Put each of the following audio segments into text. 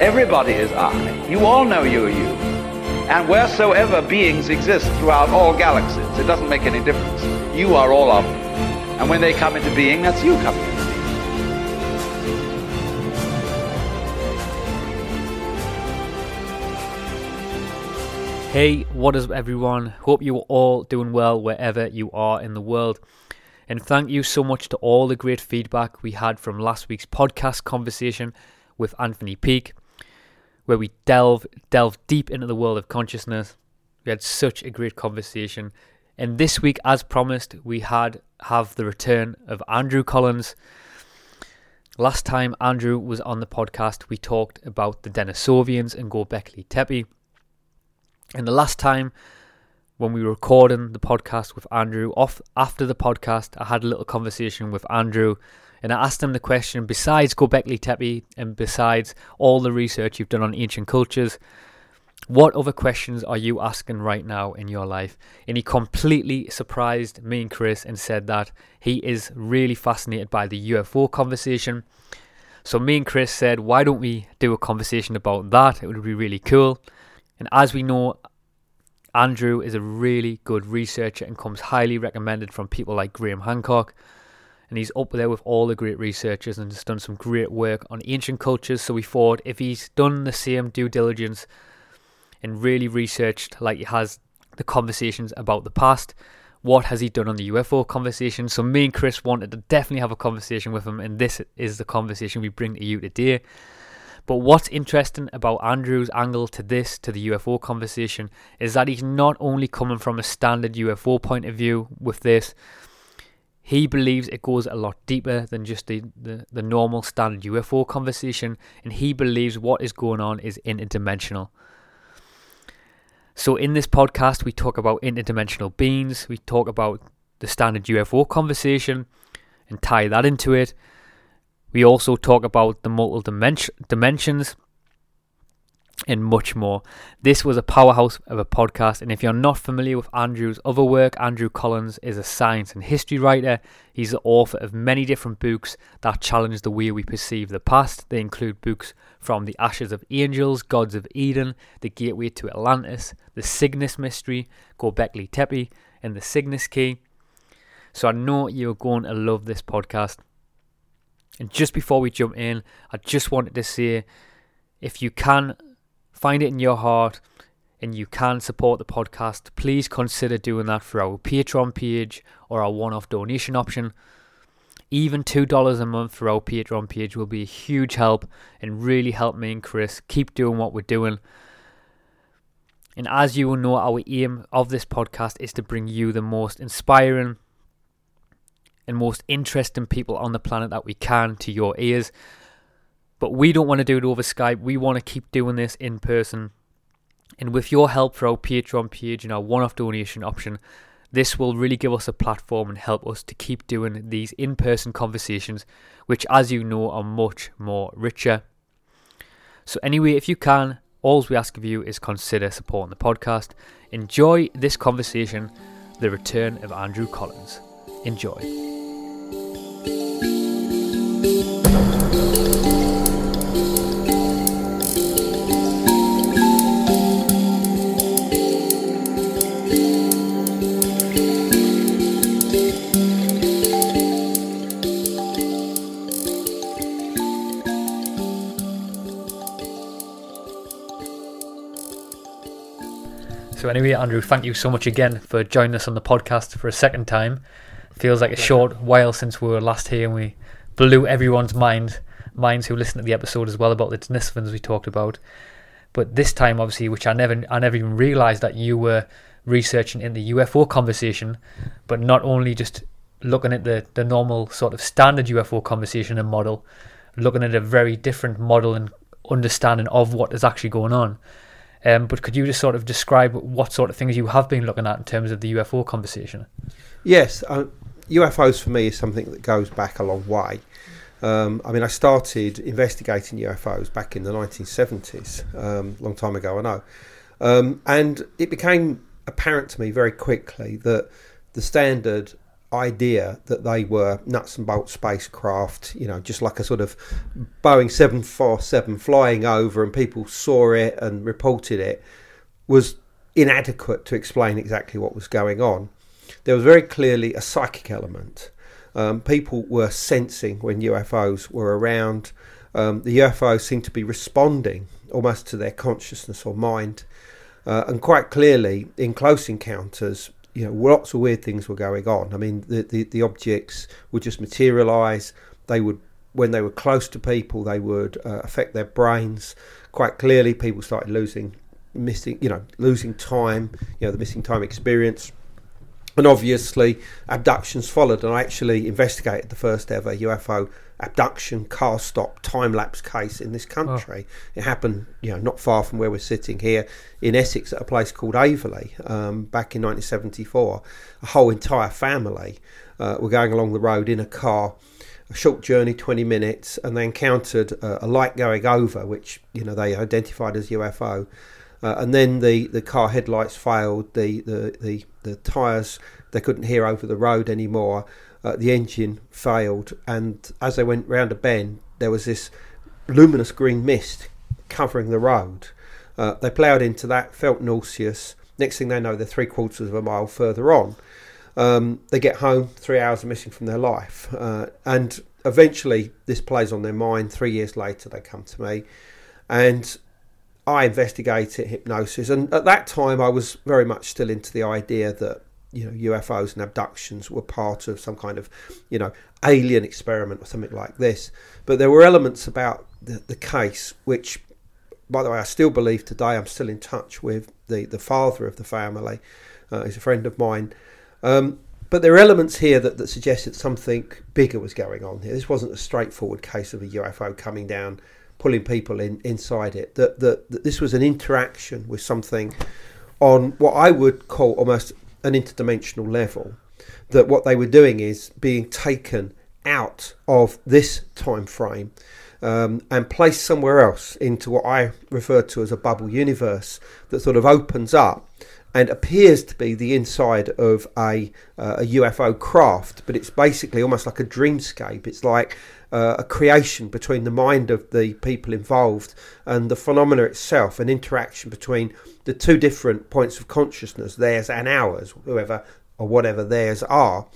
Everybody is I. You all know you're you. And wheresoever beings exist throughout all galaxies, it doesn't make any difference. You are all of them. And when they come into being, that's you coming into being. Hey, what is up, everyone? Hope you're all doing well wherever you are in the world. And thank you so much to all the great feedback we had from last week's podcast conversation with Anthony Peake, where we delve delve deep into the world of consciousness. We had such a great conversation. And this week, as promised, we had have the return of Andrew Collins. Last time Andrew was on the podcast, we talked about the Denisovians and Gobekli Tepe. And the last time when we were recording the podcast with Andrew, off after the podcast, I had a little conversation with Andrew and I asked him the question besides Gobekli Tepe and besides all the research you've done on ancient cultures, what other questions are you asking right now in your life? And he completely surprised me and Chris and said that he is really fascinated by the UFO conversation. So me and Chris said, why don't we do a conversation about that? It would be really cool. And as we know, Andrew is a really good researcher and comes highly recommended from people like Graham Hancock. And he's up there with all the great researchers and has done some great work on ancient cultures. So we thought if he's done the same due diligence and really researched like he has the conversations about the past, what has he done on the UFO conversation? So me and Chris wanted to definitely have a conversation with him, and this is the conversation we bring to you today. But what's interesting about Andrew's angle to this, to the UFO conversation, is that he's not only coming from a standard UFO point of view with this, he believes it goes a lot deeper than just the, the, the normal standard UFO conversation, and he believes what is going on is interdimensional. So, in this podcast, we talk about interdimensional beings, we talk about the standard UFO conversation and tie that into it. We also talk about the multiple dimension, dimensions and much more. This was a powerhouse of a podcast, and if you're not familiar with Andrew's other work, Andrew Collins is a science and history writer. He's the author of many different books that challenge the way we perceive the past. They include books from The Ashes of Angels, Gods of Eden, The Gateway to Atlantis, The Cygnus Mystery, Gobekli Tepe, and The Cygnus Key. So I know you're going to love this podcast. And just before we jump in, I just wanted to say if you can find it in your heart and you can support the podcast, please consider doing that for our Patreon page or our one off donation option. Even $2 a month for our Patreon page will be a huge help and really help me and Chris keep doing what we're doing. And as you will know, our aim of this podcast is to bring you the most inspiring and most interesting people on the planet that we can to your ears. But we don't want to do it over Skype. We want to keep doing this in person. And with your help for our Patreon page and our one off donation option, this will really give us a platform and help us to keep doing these in person conversations, which, as you know, are much more richer. So, anyway, if you can, all we ask of you is consider supporting the podcast. Enjoy this conversation, the return of Andrew Collins. Enjoy. Anyway, Andrew, thank you so much again for joining us on the podcast for a second time. Feels like a short while since we were last here and we blew everyone's mind minds who listened to the episode as well about the Denisovans we talked about. But this time, obviously, which I never I never even realised that you were researching in the UFO conversation, but not only just looking at the, the normal sort of standard UFO conversation and model, looking at a very different model and understanding of what is actually going on. Um, but could you just sort of describe what sort of things you have been looking at in terms of the UFO conversation? Yes, uh, UFOs for me is something that goes back a long way. Um, I mean, I started investigating UFOs back in the 1970s, um, long time ago, I know. Um, and it became apparent to me very quickly that the standard idea that they were nuts and bolts spacecraft, you know, just like a sort of Boeing 747 flying over and people saw it and reported it, was inadequate to explain exactly what was going on. There was very clearly a psychic element um, people were sensing when UFOs were around. Um, the UFOs seemed to be responding almost to their consciousness or mind. Uh, and quite clearly, in close encounters, you know, lots of weird things were going on. I mean, the, the, the objects would just materialize. They would, when they were close to people, they would uh, affect their brains. Quite clearly, people started losing, missing, you know, losing time. You know, the missing time experience and obviously abductions followed and i actually investigated the first ever ufo abduction car stop time lapse case in this country. Oh. it happened you know not far from where we're sitting here in essex at a place called Aveley um, back in 1974 a whole entire family uh, were going along the road in a car a short journey 20 minutes and they encountered uh, a light going over which you know they identified as ufo uh, and then the, the car headlights failed, the, the, the, the tyres they couldn't hear over the road anymore, uh, the engine failed, and as they went round a bend, there was this luminous green mist covering the road. Uh, they ploughed into that, felt nauseous. Next thing they know, they're three quarters of a mile further on. Um, they get home, three hours are missing from their life. Uh, and eventually, this plays on their mind. Three years later, they come to me. And I investigated hypnosis, and at that time I was very much still into the idea that you know UFOs and abductions were part of some kind of you know alien experiment or something like this. But there were elements about the, the case which, by the way, I still believe today. I'm still in touch with the the father of the family. Uh, he's a friend of mine. Um, but there are elements here that, that suggested something bigger was going on here. This wasn't a straightforward case of a UFO coming down pulling people in inside it. That, that, that this was an interaction with something on what I would call almost an interdimensional level. That what they were doing is being taken out of this time frame um, and placed somewhere else into what I refer to as a bubble universe that sort of opens up and appears to be the inside of a, uh, a UFO craft, but it's basically almost like a dreamscape. It's like uh, a creation between the mind of the people involved and the phenomena itself, an interaction between the two different points of consciousness, theirs and ours, whoever or whatever theirs are.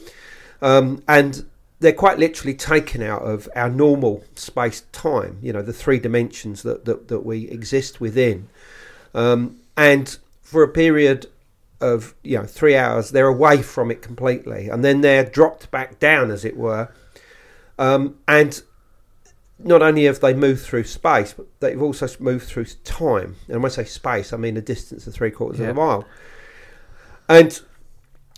Um, and they're quite literally taken out of our normal space time, you know, the three dimensions that, that, that we exist within. Um, and for a period of, you know, three hours, they're away from it completely. And then they're dropped back down, as it were, um, and not only have they moved through space, but they've also moved through time. And when I say space, I mean a distance of three quarters yeah. of a mile. And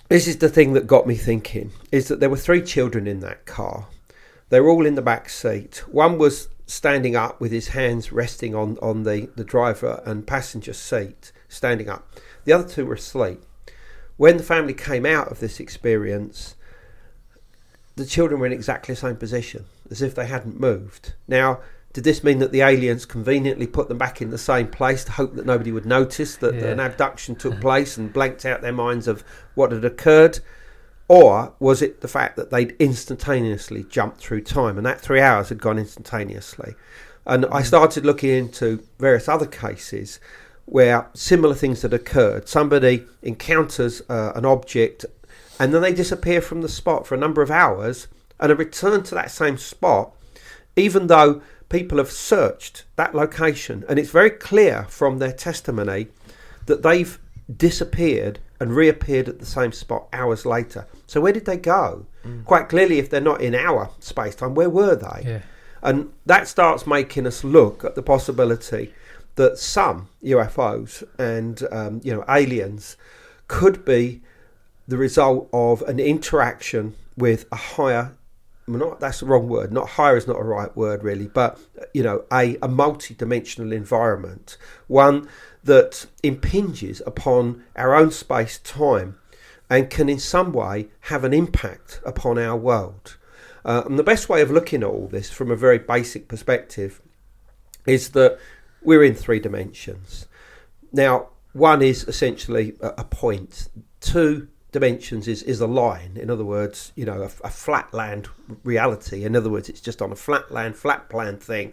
this is the thing that got me thinking: is that there were three children in that car. They were all in the back seat. One was standing up with his hands resting on, on the, the driver and passenger seat, standing up. The other two were asleep. When the family came out of this experience, the children were in exactly the same position, as if they hadn't moved. Now, did this mean that the aliens conveniently put them back in the same place to hope that nobody would notice that, yeah. an abduction took place and blanked out their minds of what had occurred? Or was it the fact that they'd instantaneously jumped through time and that three hours had gone instantaneously? And I mm. started looking into various other cases where similar things had occurred. Somebody encounters uh, an object and then they disappear from the spot for a number of hours and are returned to that same spot, even though people have searched that location. And it's very clear from their testimony that they've disappeared and reappeared at the same spot hours later. So where did they go? Mm. Quite clearly, if they're not in our space time, where were they? Yeah. And that starts making us look at the possibility that some UFOs and um, you know aliens could be the result of an interaction with a higher not that's the wrong word. Not higher is not a right word really, but you know, a, a multi-dimensional environment, one that impinges upon our own space time and can in some way have an impact upon our world. Uh, and the best way of looking at all this from a very basic perspective is that we're in three dimensions. Now, one is essentially a, a point. Two dimensions is, is a line. In other words, you know, a, a flat land reality. In other words, it's just on a flat land, flat plan thing.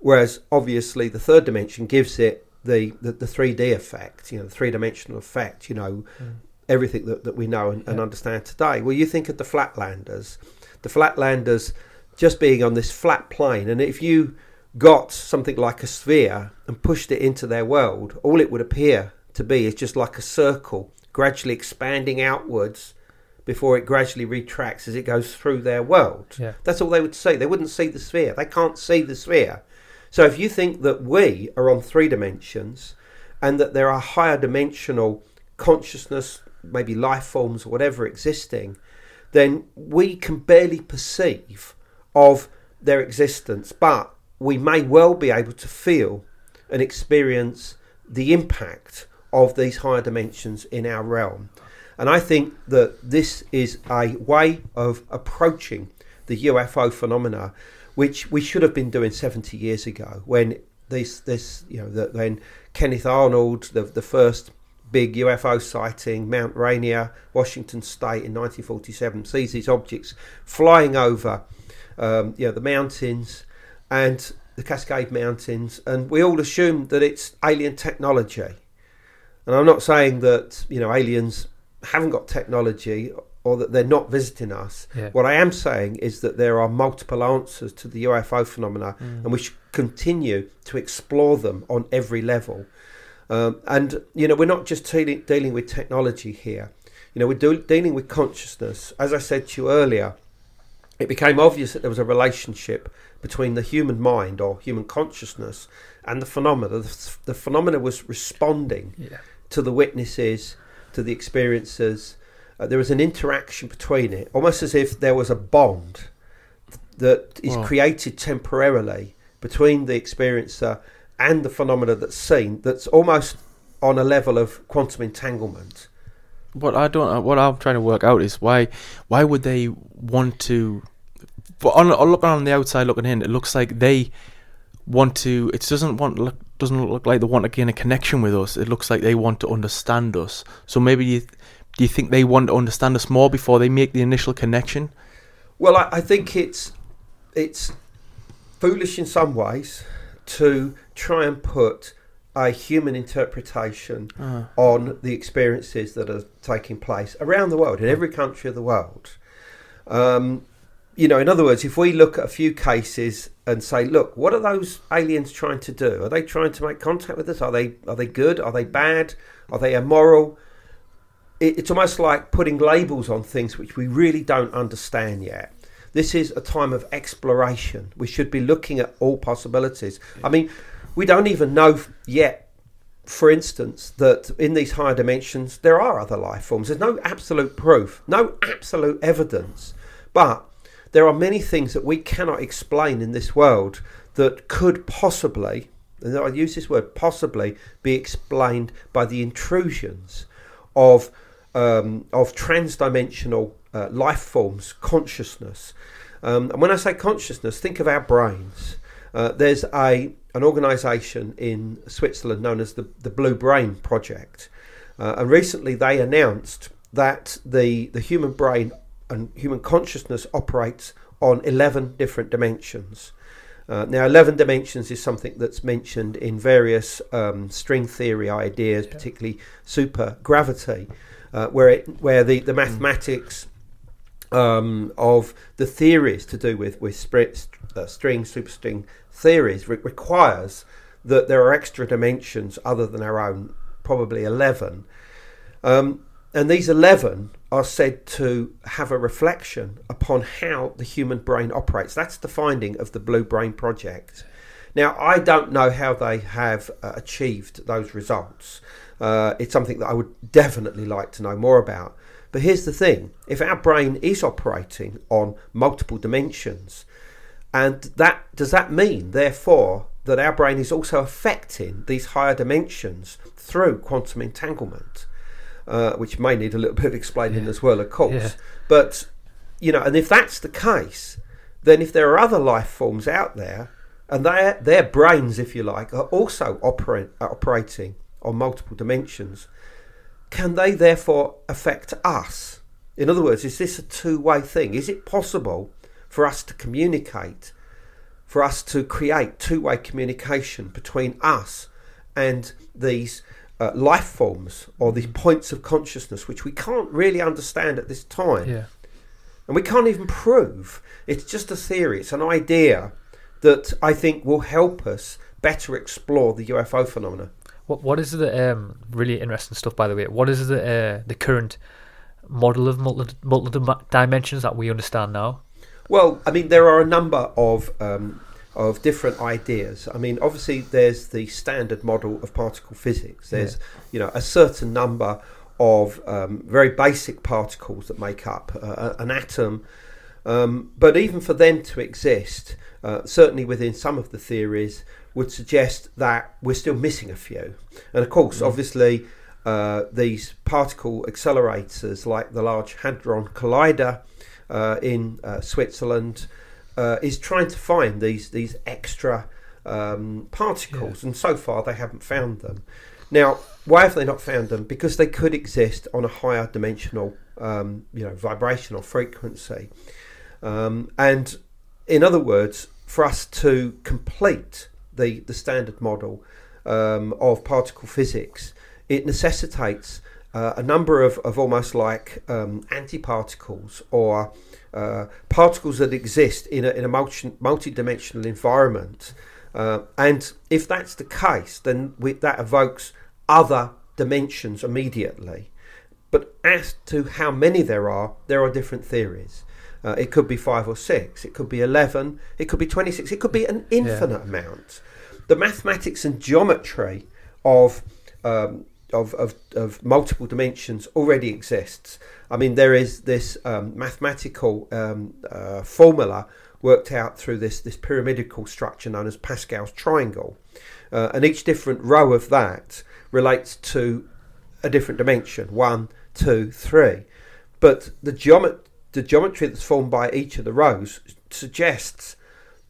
Whereas obviously the third dimension gives it the, the, the 3D effect, you know, the three dimensional effect, you know, mm. everything that, that we know and, yeah. and understand today. Well, you think of the flatlanders, the flatlanders just being on this flat plane. And if you got something like a sphere and pushed it into their world, all it would appear to be is just like a circle gradually expanding outwards before it gradually retracts as it goes through their world. Yeah. That's all they would see. They wouldn't see the sphere. They can't see the sphere. So if you think that we are on three dimensions and that there are higher dimensional consciousness, maybe life forms or whatever existing, then we can barely perceive of their existence, but we may well be able to feel and experience the impact of these higher dimensions in our realm. And I think that this is a way of approaching the UFO phenomena which we should have been doing 70 years ago when this this you know when Kenneth Arnold the the first big UFO sighting Mount Rainier Washington State in 1947 sees these objects flying over um, you know the mountains and the Cascade Mountains and we all assume that it's alien technology and I'm not saying that you know aliens haven't got technology or that they're not visiting us. Yeah. What I am saying is that there are multiple answers to the UFO phenomena, mm. and we should continue to explore them on every level. Um, and you know, we're not just dealing, dealing with technology here. You know, we're do, dealing with consciousness. As I said to you earlier, it became obvious that there was a relationship between the human mind or human consciousness and the phenomena. The, the phenomena was responding yeah. To the witnesses, to the experiencers uh, there was an interaction between it, almost as if there was a bond that is wow. created temporarily between the experiencer and the phenomena that's seen. That's almost on a level of quantum entanglement. What I don't, uh, what I'm trying to work out is why, why would they want to? But on, looking on the outside, looking in, it looks like they want to. It doesn't want look, doesn't look like they want to gain a connection with us. It looks like they want to understand us. So maybe you, do you think they want to understand us more before they make the initial connection? Well, I, I think it's it's foolish in some ways to try and put a human interpretation uh. on the experiences that are taking place around the world in every country of the world. Um, you know, in other words, if we look at a few cases and say, look, what are those aliens trying to do? Are they trying to make contact with us? Are they are they good? Are they bad? Are they immoral? it, it's almost like putting labels on things which we really don't understand yet. This is a time of exploration. We should be looking at all possibilities. I mean, we don't even know yet, for instance, that in these higher dimensions there are other life forms. There's no absolute proof, no absolute evidence, but there are many things that we cannot explain in this world that could possibly, and I use this word possibly, be explained by the intrusions of um, of transdimensional uh, life forms, consciousness. Um, and when I say consciousness, think of our brains. Uh, there's a an organisation in Switzerland known as the, the Blue Brain Project, uh, and recently they announced that the the human brain and human consciousness operates on 11 different dimensions. Uh, now, 11 dimensions is something that's mentioned in various um, string theory ideas, yeah. particularly supergravity, uh, where it, where the, the mathematics um, of the theories to do with with uh, string superstring theories re- requires that there are extra dimensions other than our own, probably eleven, um, and these eleven are said to have a reflection upon how the human brain operates. That's the finding of the Blue Brain Project. Now, I don't know how they have uh, achieved those results. Uh, it's something that I would definitely like to know more about. But here's the thing if our brain is operating on multiple dimensions, and that does that mean, therefore, that our brain is also affecting these higher dimensions through quantum entanglement, uh, which may need a little bit of explaining Yeah. as well, of course. Yeah. But you know, and if that's the case, then if there are other life forms out there, and their their brains, if you like, are also operate, operating on multiple dimensions, can they therefore affect us? In other words, is this a two way thing? Is it possible for us to communicate, for us to create two way communication between us and these uh, life forms or these points of consciousness, which we can't really understand at this time? Yeah. And we can't even prove. It's just a theory, it's an idea that I think will help us better explore the UFO phenomena. What what is the um really interesting stuff by the way? What is the uh, the current model of multi multi dimensions that we understand now? Well, I mean, there are a number of um, of different ideas. I mean, obviously, there's the standard model of particle physics. There's you know a certain number of um, very basic particles that make up uh, an atom. Um, but even for them to exist, uh, certainly within some of the theories, would suggest that we're still missing a few. And of course, obviously, uh, these particle accelerators, like the Large Hadron Collider uh, in uh, Switzerland, uh, is trying to find these these extra um, particles, and so far they haven't found them. Now, why have they not found them? Because they could exist on a higher dimensional, um, you know, vibrational frequency. Um, and in other words, for us to complete the, the standard model um, of particle physics, it necessitates uh, a number of, of almost like um, antiparticles or uh, particles that exist in a, in a multi, multi-dimensional environment. Uh, and if that's the case, then we, that evokes other dimensions immediately. But as to how many there are, there are different theories. Uh, it could be five or six, it could be 11, it could be 26, it could be an infinite amount. The mathematics and geometry of, um, of, of, of multiple dimensions already exists. I mean, there is this um, mathematical um, uh, formula worked out through this, this pyramidical structure known as Pascal's triangle. Uh, and each different row of that relates to a different dimension one, two, three. But the, geomet- the geometry that's formed by each of the rows suggests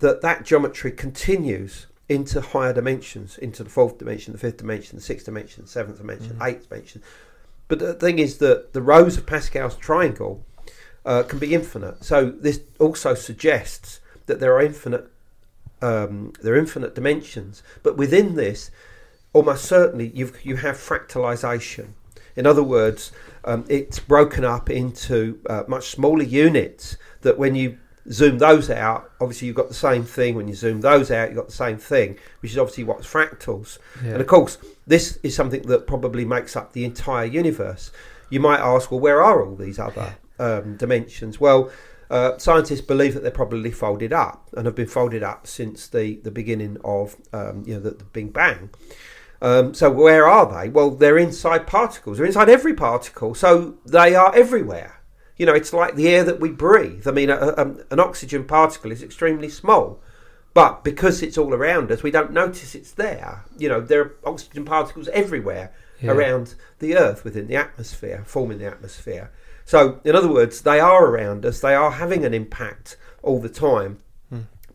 that that geometry continues into higher dimensions, into the fourth dimension, the fifth dimension, the sixth dimension, the seventh dimension, eighth dimension. But the thing is that the rows of Pascal's triangle uh, can be infinite. So this also suggests that there are infinite um, there are infinite dimensions. But within this, almost certainly you you have fractalization. In other words, um, it's broken up into uh, much smaller units. That when you zoom those out, obviously you've got the same thing. When you zoom those out, you've got the same thing, which is obviously what's fractals. And of course, this is something that probably makes up the entire universe. You might ask, well, where are all these other um, dimensions? Well, uh, scientists believe that they're probably folded up and have been folded up since the, the beginning of um, you know the, the Big Bang. Um, so where are they? Well, they're inside particles. They're inside every particle, so they are everywhere. You know, it's like the air that we breathe. I mean, a, a, an oxygen particle is extremely small, but because it's all around us, we don't notice it's there. You know, there are oxygen particles everywhere Yeah. around the Earth within the atmosphere, forming the atmosphere. So, in other words, they are around us. They are having an impact all the time,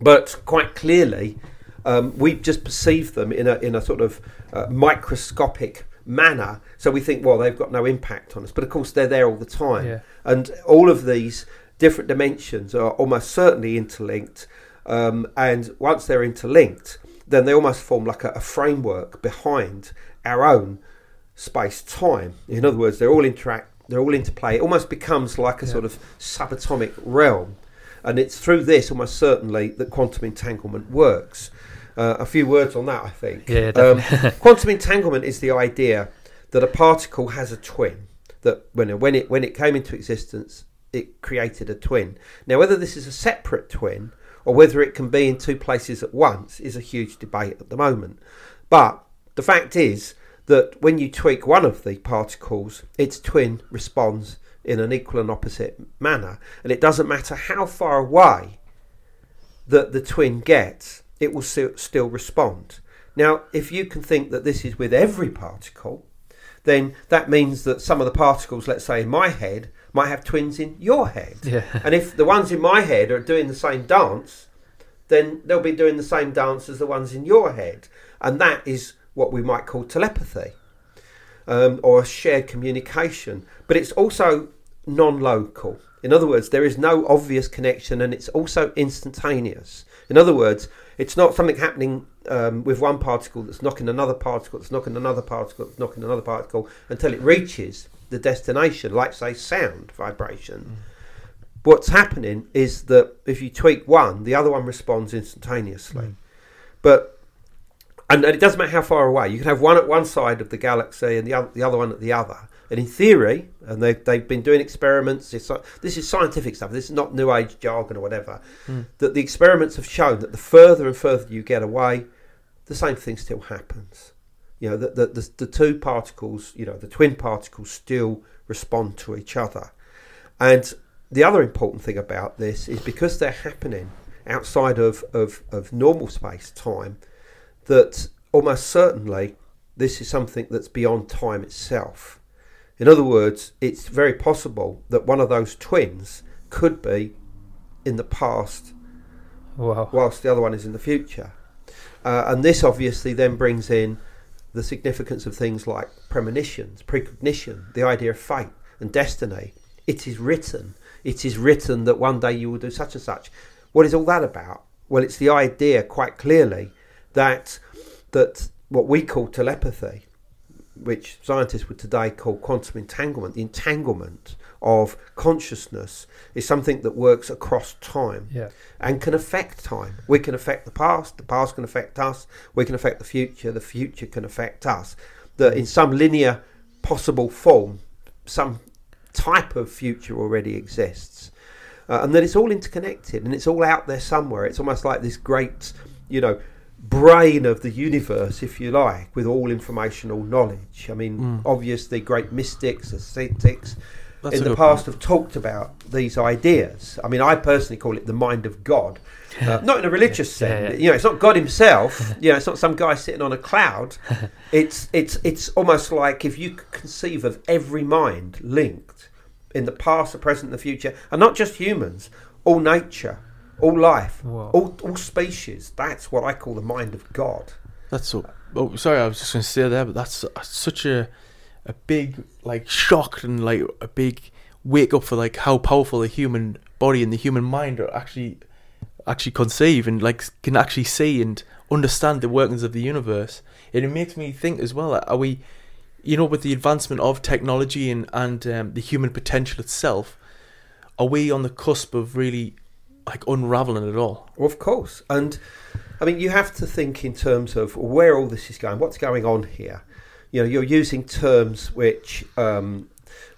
but quite clearly, um, we just perceive them in a in a sort of uh, microscopic manner. So we think, well, they've got no impact on us, but of course they're there all the time, Yeah. and all of these different dimensions are almost certainly interlinked. Um, and once they're interlinked, then they almost form like a, a framework behind our own space time. In other words, they're all interact, they're all interplay. It almost becomes like a sort of subatomic realm, and it's through this almost certainly that quantum entanglement works. Uh, a few words on that, I think. Yeah, Um, quantum entanglement is the idea that a particle has a twin. That when it, when it when it came into existence, it created a twin. Now, whether this is a separate twin or whether it can be in two places at once is a huge debate at the moment. But the fact is that when you tweak one of the particles, its twin responds in an equal and opposite manner. And it doesn't matter how far away that the twin gets, it will still, respond. Now, if you can think that this is with every particle, then that means that some of the particles, let's say in my head, might have twins in your head. Yeah. And if the ones in my head are doing the same dance, then they'll be doing the same dance as the ones in your head. And that is what we might call telepathy um, or shared communication. But it's also non local. In other words, there is no obvious connection and it's also instantaneous. In other words, it's not something happening um, with one particle that's knocking another particle, that's knocking another particle, that's knocking another particle until it reaches the destination, like, say, sound vibration. What's happening is that if you tweak one, the other one responds instantaneously. But and, and it doesn't matter how far away. You can have one at one side of the galaxy and the other, the other one at the other. And in theory, and they've, they've been doing experiments, it's, like- this is scientific stuff, this is not New Age jargon or whatever, hmm. that the experiments have shown that the further and further you get away, the same thing still happens. You know, the, the, the, the two particles, you know, the twin particles still respond to each other. And the other important thing about this is because they're happening outside of, of, of normal space time, that almost certainly this is something that's beyond time itself. In other words, it's very possible that one of those twins could be in the past Wow. whilst the other one is in the future. Uh, and this obviously then brings in the significance of things like premonitions, precognition, the idea of fate and destiny. It is written. It is written that one day you will do such and such. What is all that about? Well, it's the idea quite clearly that that what we call telepathy, which scientists would today call quantum entanglement, the entanglement of consciousness is something that works across time Yeah. and can affect time. We can affect the past, the past can affect us, we can affect the future, the future can affect us. That in some linear possible form, some type of future already exists. Uh, and that it's all interconnected and it's all out there somewhere. It's almost like this great, you know, brain of the universe, if you like, with all informational knowledge. I mean, obviously, great mystics, ascetics, That's in the past have talked about these ideas. I mean, I personally call it the mind of God, uh, not in a religious Yeah, sense. yeah. You know, it's not God Himself. you know, it's not some guy sitting on a cloud. It's it's it's almost like if you could conceive of every mind linked in the past, the present, and the future, and not just humans, all nature, all life, Wow. all all species. That's what I call the mind of God. That's so. Oh, sorry, I was just going to say there, but that's uh, such a a big like shock and like a big wake up for like how powerful the human body and the human mind are actually actually conceive and like can actually see and understand the workings of the universe. And it makes me think as well. Are we, you know, with the advancement of technology and and um, the human potential itself, are we on the cusp of really like unraveling it all? Well, of course. And I mean, you have to think in terms of where all this is going, what's going on here. You know, you're using terms which, um,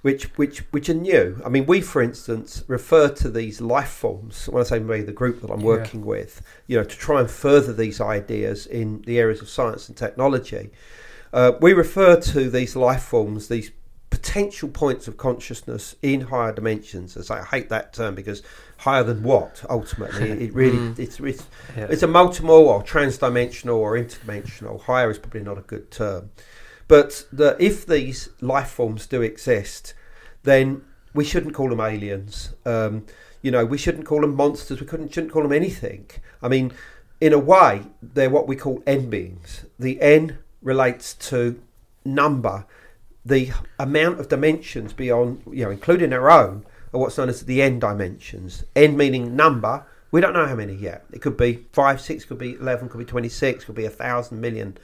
which, which, which are new. I mean, we, for instance, refer to these life forms. When I say we, the group that I'm Yeah. working with, you know, to try and further these ideas in the areas of science and technology. Uh, we refer to these life forms, these potential points of consciousness in higher dimensions. As I hate that term because higher than what? Ultimately, it really it's, it's Yeah. it's a multiple or transdimensional or interdimensional. Higher is probably not a good term, but the, if these life forms do exist, then we shouldn't call them aliens. Um, you know, we shouldn't call them monsters. We couldn't shouldn't call them anything. I mean, in a way, they're what we call n beings. The n relates to number, the amount of dimensions beyond, you know, including our own, are what's known as the n dimensions. N meaning number. We don't know how many yet. It could be five, six, could be eleven, could be twenty-six, could be a thousand million.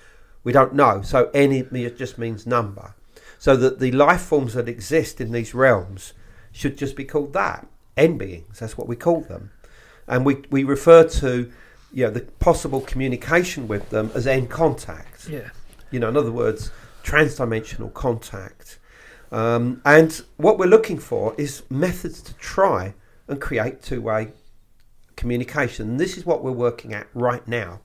We don't know. So n just means number. So that the life forms that exist in these realms should just be called that n beings. That's what we call them, and we we refer to you know the possible communication with them as n contact Yeah. you know, in other words, transdimensional contact. Um, and what we're looking for is methods to try and create two way communication. And this is what we're working at right now.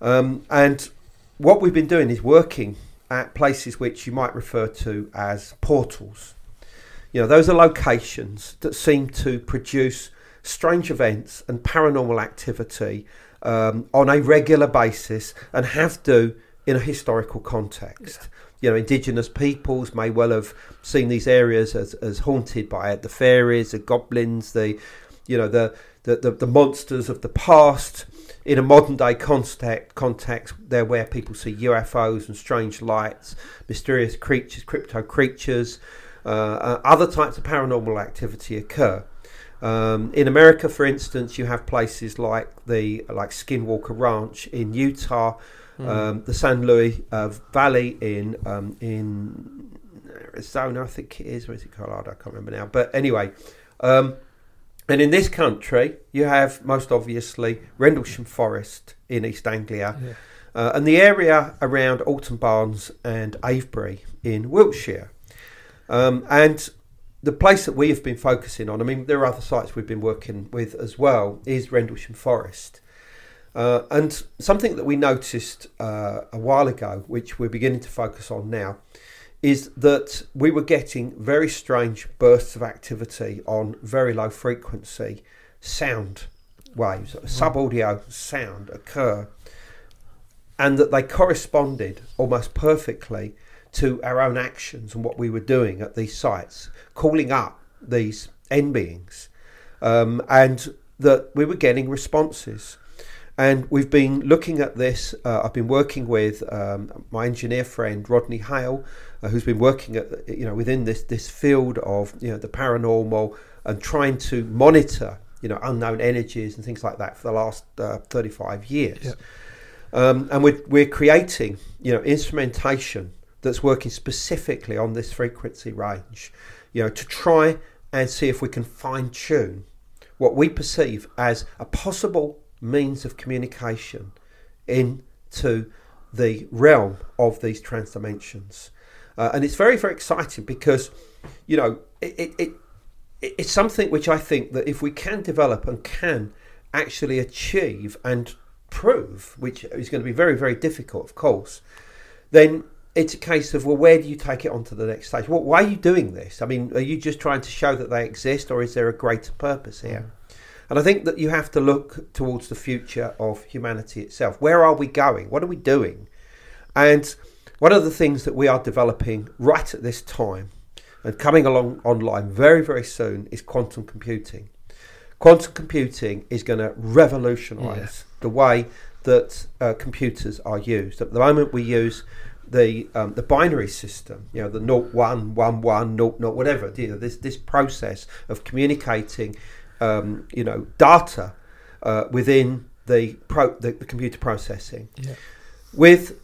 Um, and what we've been doing is working at places which you might refer to as portals. You know, those are locations that seem to produce strange events and paranormal activity um, on a regular basis and have to in a historical context. You know, indigenous peoples may well have seen these areas as, as haunted by the fairies, the goblins, the you know the the, the, the monsters of the past. In a modern day context, context, they're where people see UFOs and strange lights, mysterious creatures, crypto creatures, uh, uh, other types of paranormal activity occur. Um, in America, for instance, you have places like the like Skinwalker Ranch in Utah, mm. um, the San Luis uh, Valley in um, in Arizona, I think it is. Where is it, Colorado? I can't remember now. But anyway, um, and in this country, you have most obviously Rendlesham Forest in East Anglia, yeah. uh, and the area around Alton Barnes and Avebury in Wiltshire. Um, and the place that we have been focusing on, I mean, there are other sites we've been working with as well, is Rendlesham Forest. Uh, and something that we noticed uh, a while ago, which we're beginning to focus on now, is that we were getting very strange bursts of activity on very low frequency sound waves, mm. sub audio sound occur, and that they corresponded almost perfectly to our own actions and what we were doing at these sites, calling up these n beings, um, and that we were getting responses. And we've been looking at this. Uh, I've been working with um, my engineer friend Rodney Hale, uh, who's been working at you know within this this field of you know the paranormal and trying to monitor you know unknown energies and things like that for the last uh, 35 years. Yeah. Um, and we're, we're creating you know instrumentation that's working specifically on this frequency range, you know, to try and see if we can fine tune what we perceive as a possible means of communication into the realm of these trans dimensions. Uh, and it's very, very exciting because, you know, it, it, it, it's something which I think that if we can develop and can actually achieve and prove, which is going to be very, very difficult, of course, then it's a case of well, where do you take it on to the next stage? Well, why are you doing this? I mean, are you just trying to show that they exist, or is there a greater purpose here? And I think that you have to look towards the future of humanity itself. Where are we going? What are we doing? And one of the things that we are developing right at this time and coming along online very, very soon is quantum computing. Quantum computing is going to revolutionize yeah. the way that uh, computers are used. At the moment, we use the um, the binary system, you know, the naught one one one naught naught whatever. You know, this this process of communicating, um, you know, data uh, within the, pro- the, the computer processing. Yeah. With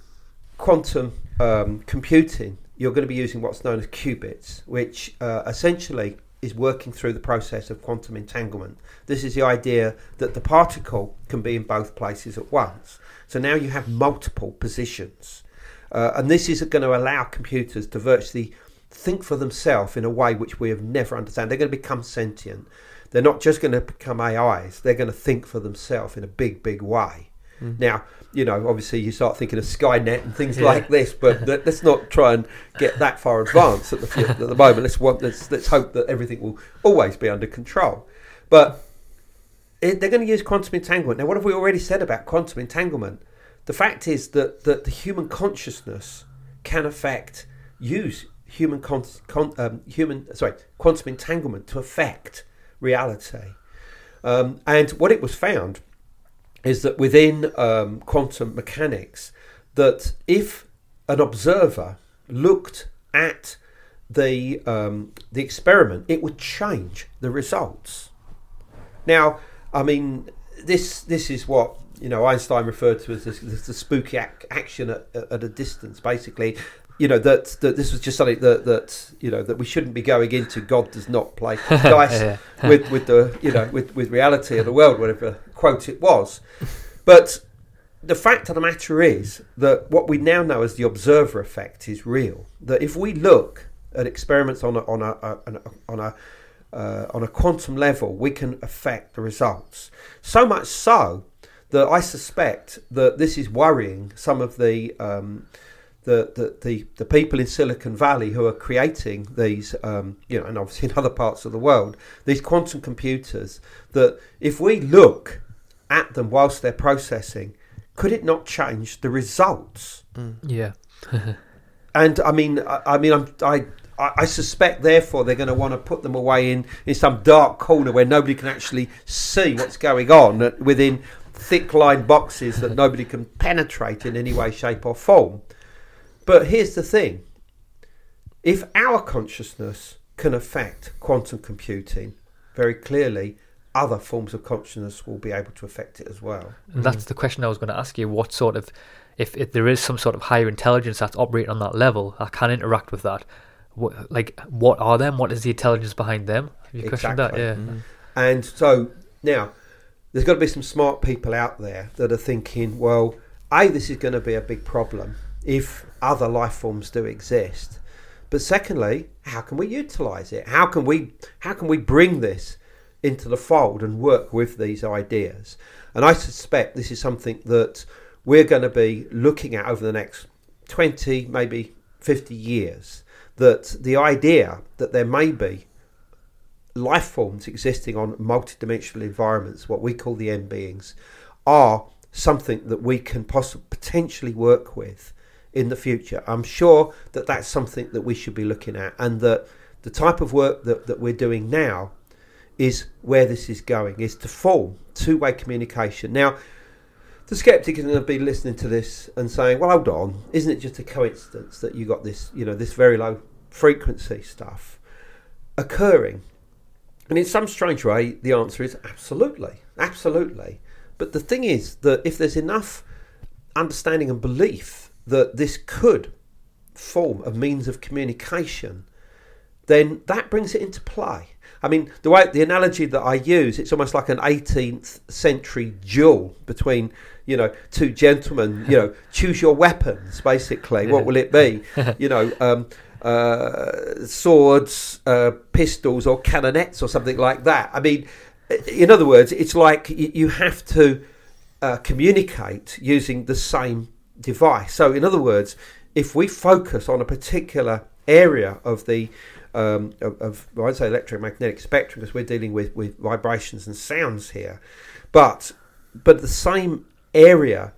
quantum um, computing, you're going to be using what's known as qubits, which uh, essentially is working through the process of quantum entanglement. This is the idea that the particle can be in both places at once. So now you have multiple positions uh, and this is going to allow computers to virtually think for themselves in a way which we have never understood. They're going to become sentient. They're not just going to become AIs. They're going to think for themselves in a big, big way. Mm. Now, you know, obviously you start thinking of Skynet and things yeah. like this, but let's not try and get that far advanced at the at the moment. Let's let's let's hope that everything will always be under control. But it, they're going to use quantum entanglement. Now, what have we already said about quantum entanglement? the fact is that, that the human consciousness can affect, use human, con, con, um, human sorry, quantum entanglement to affect reality. Um, and what it was found is that within um, quantum mechanics, that if an observer looked at the the experiment, it would change the results. Now, I mean, this this is what you know Einstein referred to as this the spooky ac- action at, at, a distance. Basically, you know that, that this was just something that, that you know that we shouldn't be going into. God does not play dice with with the you know with with reality of the world, whatever quote it was. But the fact of the matter is that what we now know as the observer effect is real. That if we look at experiments on a, on a, a on a uh, on a quantum level, we can affect the results. So much so that I suspect that this is worrying some of the um, the, the, the, the people in Silicon Valley who are creating these, um, you know, and obviously in other parts of the world, these quantum computers, that if we look at them whilst they're processing, could it not change the results? Yeah. And I mean, I, I mean, I'm, I, I I suspect, therefore, they're going to want to put them away in, in some dark corner where nobody can actually see what's going on within thick lined boxes that nobody can penetrate in any way, shape, or form. But here's the thing if our consciousness can affect quantum computing, very clearly, other forms of consciousness will be able to affect it as well. And that's mm. the question I was going to ask you. What sort of, if, if there is some sort of higher intelligence that's operating on that level, that can interact with that, what, like, what are them? What is the intelligence behind them? Have you questioned that? Exactly. Yeah. Mm. And so now there's got to be some smart people out there that are thinking, well, A, this is going to be a big problem if other life forms do exist. But secondly, how can we utilize it? How can we how can we bring this into the fold and work with these ideas? And I suspect this is something that we're going to be looking at over the next 20, maybe 50 years. That the idea that there may be life forms existing on multidimensional environments, what we call the n beings, are something that we can possibly potentially work with in the future. I'm sure that that's something that we should be looking at, and that the type of work that, that we're doing now is where this is going, is to form two way communication. Now, the skeptic is going to be listening to this and saying, "Well, hold on, isn't it just a coincidence that you got this, you know, this very low frequency stuff occurring?" And in some strange way, the answer is absolutely, absolutely. But the thing is that if there's enough understanding and belief that this could form a means of communication, then that brings it into play. I mean, the way the analogy that I use, it's almost like an 18th century duel between, you know, two gentlemen. You know, choose your weapons. Basically, what will it be? You know, um, uh, swords, uh, pistols, or cannonets, or something like that. I mean, in other words, it's like you have to uh, communicate using the same device. So, in other words, if we focus on a particular area of the um, of, of well, I'd say electromagnetic spectrum because we're dealing with, with vibrations and sounds here, but but the same area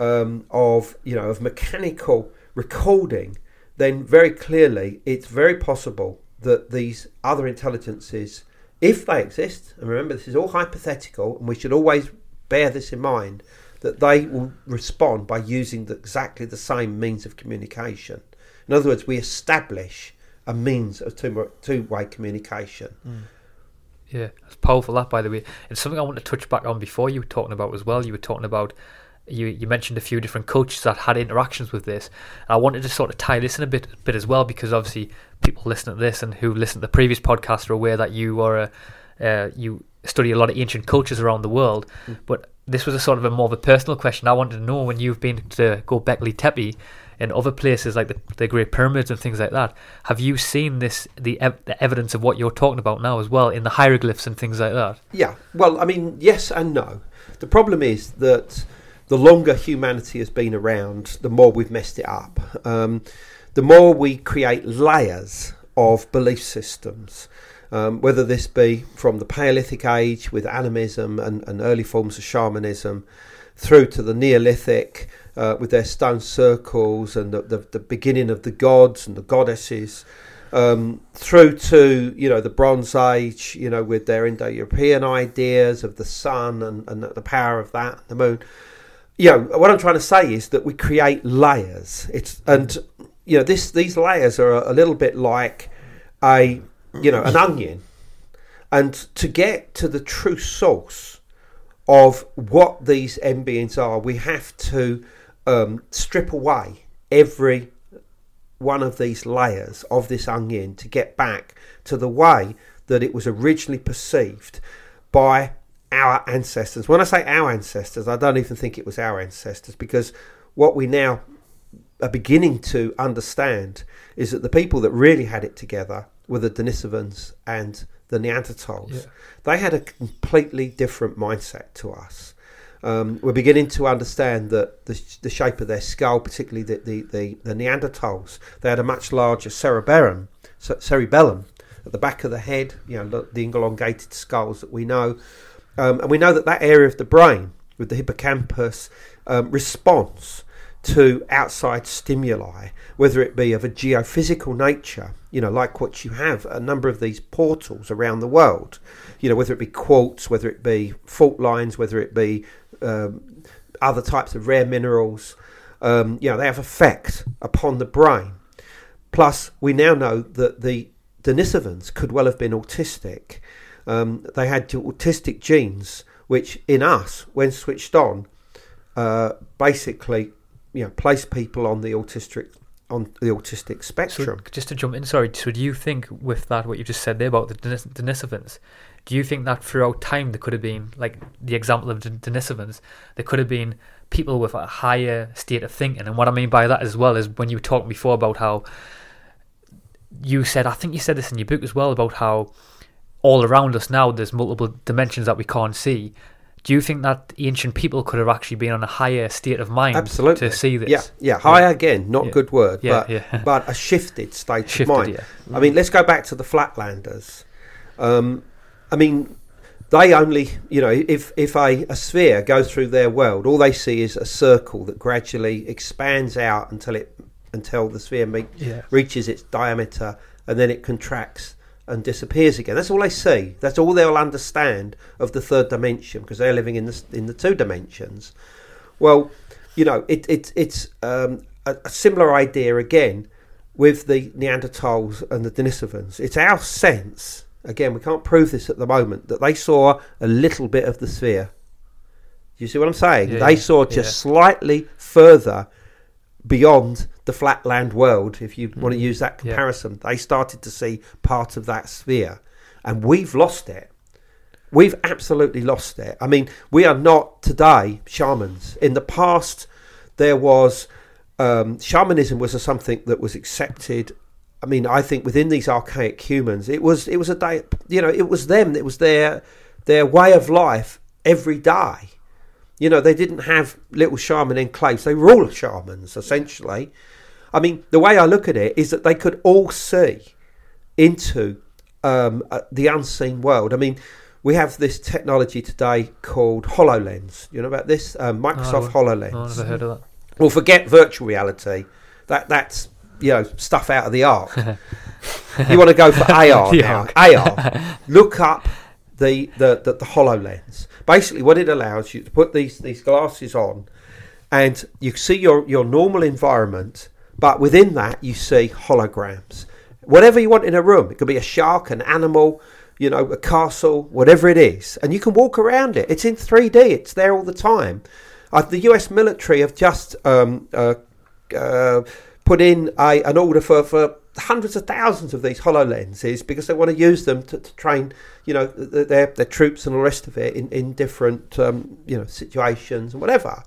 um, of you know of mechanical recording, then very clearly it's very possible that these other intelligences, if they exist, and remember this is all hypothetical, and we should always bear this in mind, that they will respond by using the, exactly the same means of communication. In other words, we establish a means of two, two-way communication. Yeah, it's powerful that by the way. And something I want to touch back on before you were talking about as well. You were talking about you you mentioned a few different coaches that had interactions with this. I wanted to sort of tie this in a bit bit as well because obviously people listening to this and who listened to the previous podcast are aware that you are a uh, you study a lot of ancient cultures around the world. But this was a sort of a more of a personal question. I wanted to know when you've been to Gobekli Tepe and other places like the, the Great Pyramids and things like that. Have you seen this the, ev- the evidence of what you're talking about now as well in the hieroglyphs and things like that? Yeah, well, I mean, yes and no. The problem is that the longer humanity has been around, the more we've messed it up. Um, the more we create layers of belief systems, um, whether this be from the Paleolithic age with animism and, and early forms of shamanism, through to the Neolithic uh, with their stone circles and the, the, the beginning of the gods and the goddesses, um, through to you know the Bronze Age, you know with their Indo-European ideas of the sun and, and the power of that, the moon. You know what I'm trying to say is that we create layers. It's and you know this these layers are a, a little bit like a you know an onion, and to get to the true source of what these M are, we have to um, strip away every one of these layers of this onion to get back to the way that it was originally perceived by our ancestors. When I say our ancestors, I don't even think it was our ancestors because what we now are beginning to understand is that the people that really had it together were the Denisovans and the Neanderthals. Yeah. They had a completely different mindset to us. Um, we're beginning to understand that the, the shape of their skull, particularly the, the, the, the Neanderthals, they had a much larger cerebellum, cerebellum at the back of the head. You know, the, the elongated skulls that we know, um, and we know that that area of the brain with the hippocampus um, responds to outside stimuli, whether it be of a geophysical nature, you know, like what you have a number of these portals around the world, you know, whether it be quartz, whether it be fault lines, whether it be um, other types of rare minerals, um, you know, they have effect upon the brain. Plus, we now know that the Denisovans could well have been autistic. Um, they had autistic genes, which in us, when switched on, uh, basically you know place people on the autistic on the autistic spectrum. So just to jump in, sorry. So do you think with that what you just said there about the Denis- Denisovans, do you think that throughout time there could have been like the example of Denisovans, there could have been people with a higher state of thinking, and what I mean by that as well is when you were talking before about how you said, I think you said this in your book as well about how all around us now there's multiple dimensions that we can't see. Do you think that ancient people could have actually been on a higher state of mind Absolutely. to see this? Yeah, yeah. Higher again, not Yeah. a good word, Yeah, but yeah. but a shifted state Shifted, of mind. yeah. I mean, let's go back to the Flatlanders. Um, I mean, they only, you know, if if a, a sphere goes through their world, all they see is a circle that gradually expands out until it until the sphere me- Yeah. reaches its diameter, and then it contracts and disappears again. That's all they see. That's all they'll understand of the third dimension because they're living in the in the two dimensions. Well, you know, it, it it's um, a, a similar idea again with the Neanderthals and the Denisovans. It's our sense, again, we can't prove this at the moment, that they saw a little bit of the sphere. You see what I'm saying? Yeah, they saw just yeah. slightly further beyond the flatland world, if you want to use that Mm. Yeah. comparison. They started to see part of that sphere, and we've lost it. We've absolutely lost it. I mean, we are not today shamans. In the past, there was um, shamanism was a something that was accepted. I mean, I think within these archaic humans, it was it was a day. You know, it was them. It was their their way of life every day. You know, they didn't have little shaman enclaves. They were all shamans essentially. I mean, the way I look at it is that they could all see into um, uh, the unseen world. I mean, we have this technology today called HoloLens. You know about this? Um, Microsoft Oh, HoloLens. I've never heard of that. Well, forget virtual reality. That that's you know stuff out of the ark. you want to go for AR now? AR. Look up the, the the the Hololens. Basically, what it allows you to put these these glasses on, and you see your your normal environment, but within that you see holograms. Whatever you want in a room, it could be a shark, an animal, you know, a castle, whatever it is, and you can walk around it. It's in 3D. It's there all the time. Uh, the U.S. military have just um, uh, uh, put in a, an order for, for hundreds of thousands of these HoloLenses because they want to use them to, to train, you know, their, their troops and the rest of it in, in different, um, you know, situations and whatever.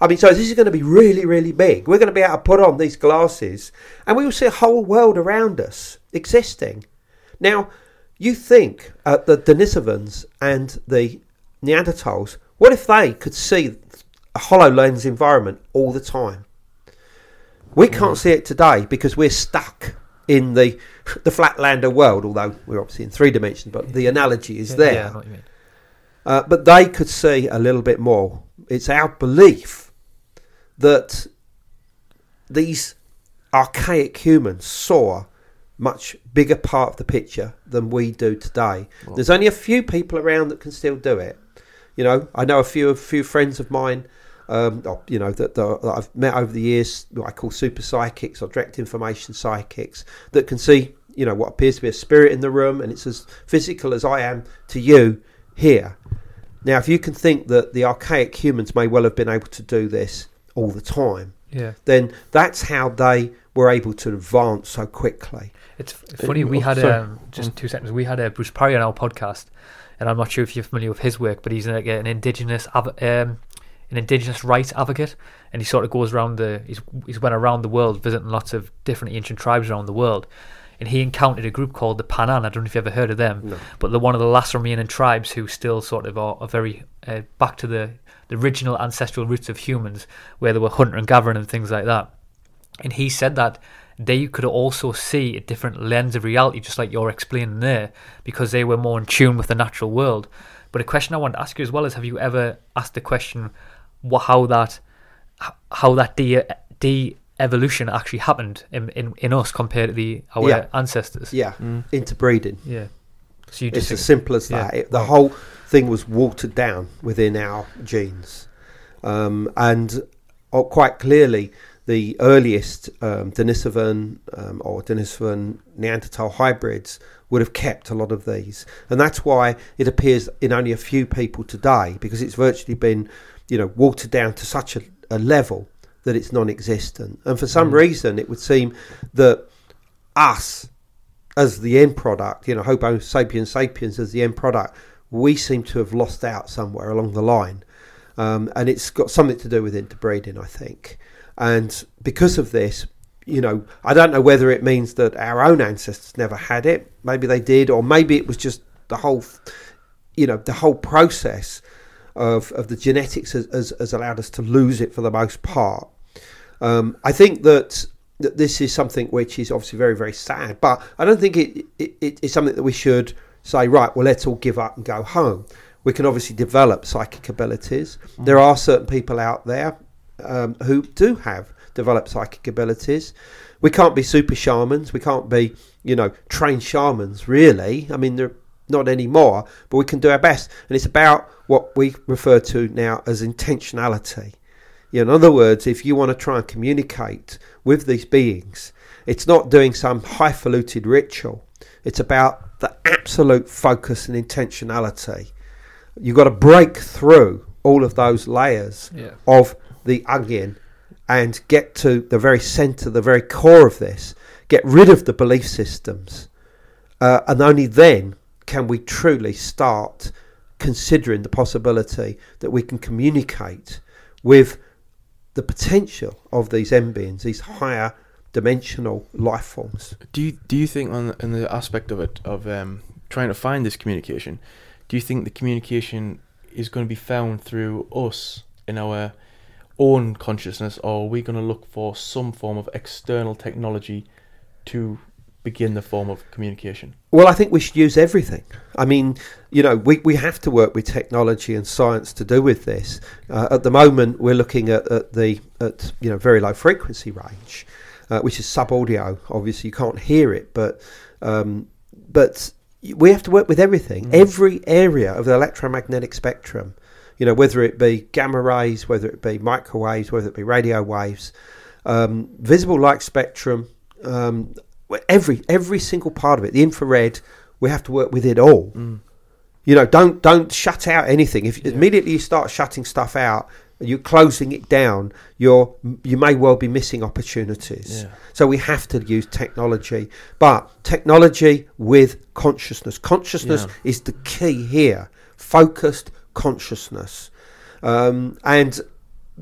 I mean, so this is going to be really, really big. We're going to be able to put on these glasses and we will see a whole world around us existing. Now, you think uh, the Denisovans and the Neanderthals, what if they could see a HoloLens environment all the time? We can't see it today because we're stuck in the the flatlander world, although we're obviously in three dimensions, but the analogy is there. Yeah, I know what you mean. Uh, but they could see a little bit more. It's our belief that these archaic humans saw much bigger part of the picture than we do today. There's only a few people around that can still do it. You know, I know a few a few friends of mine, um, you know, that, that I've met over the years, what I call super psychics or direct information psychics, that can see, you know, what appears to be a spirit in the room, and it's as physical as I am to you here. Now, if you can think that the archaic humans may well have been able to do this all the time, Yeah. then that's how they were able to advance so quickly. It's funny. We had sorry. um, just two seconds. We had uh, Bruce Parry on our podcast, and I'm not sure if you're familiar with his work, but he's like an indigenous um, an indigenous rights advocate, and he sort of goes around the he's he's went around the world visiting lots of different ancient tribes around the world, and he encountered a group called the Penan. I don't know if you ever heard of them, but they're one of the last remaining tribes who still sort of are, are very uh, back to the, the original ancestral roots of humans, where they were hunter and gathering and things like that. And he said that they could also see a different lens of reality, just like you're explaining there, because they were more in tune with the natural world. But a question I want to ask you as well is: Have you ever asked the question, wha- how that, how that de de evolution actually happened in, in, in us compared to the our Yeah. ancestors? Yeah, mm. interbreeding. Yeah. So It's as simple as yeah. that. It, the whole thing was watered down within our genes, um, and uh, quite clearly, the earliest um, Denisovan um, or Denisovan Neanderthal hybrids would have kept a lot of these, and that's why it appears in only a few people today because it's virtually been, you know, watered down to such a, a level that it's non-existent. And for some reason, it would seem that us as the end product, you know, Homo sapiens sapiens as the end product, we seem to have lost out somewhere along the line. Um, and it's got something to do with interbreeding, I think. And because of this, you know, I don't know whether it means that our own ancestors never had it. Maybe they did, or maybe it was just the whole, you know, the whole process of, of the genetics has, has, has allowed us to lose it for the most part. Um, I think that that this is something which is obviously very very sad, but I don't think it, it, it it's something that we should say right. Well, let's all give up and go home. We can obviously develop psychic abilities. There are certain people out there um, who do have developed psychic abilities. We can't be super shamans. We can't be you know trained shamans really. I mean they're not anymore, but we can do our best, and it's about what we refer to now as intentionality. You know, in other words, if you want to try and communicate with these beings, it's not doing some highfalutin ritual. It's about the absolute focus and intentionality. You've got to break through all of those layers Yeah. of the onion and get to the very center, the very core of this. Get rid of the belief systems. Uh, and only then can we truly start considering the possibility that we can communicate with the potential of these n beings, these higher dimensional life forms. Do you do you think on in the aspect of it of um, trying to find this communication, do you think the communication is going to be found through us in our own consciousness, or are we going to look for some form of external technology to begin the form of communication? Well, I think we should use everything. I mean, you know, we, we have to work with technology and science to do with this. Uh, at the moment, we're looking at, at the at you know very low frequency range, uh, which is sub audio. Obviously, you can't hear it, but um, but we have to work with everything, every area of the electromagnetic spectrum. You know, whether it be gamma rays, whether it be microwaves, whether it be radio waves, um, visible light spectrum, um, every every single part of it, the infrared, we have to work with it all. You know, don't don't shut out anything. If immediately you start shutting stuff out, you're closing it down. You're you may well be missing opportunities. Yeah. So we have to use technology, but technology with consciousness. Consciousness Yeah. is the key here. Focused consciousness, um, and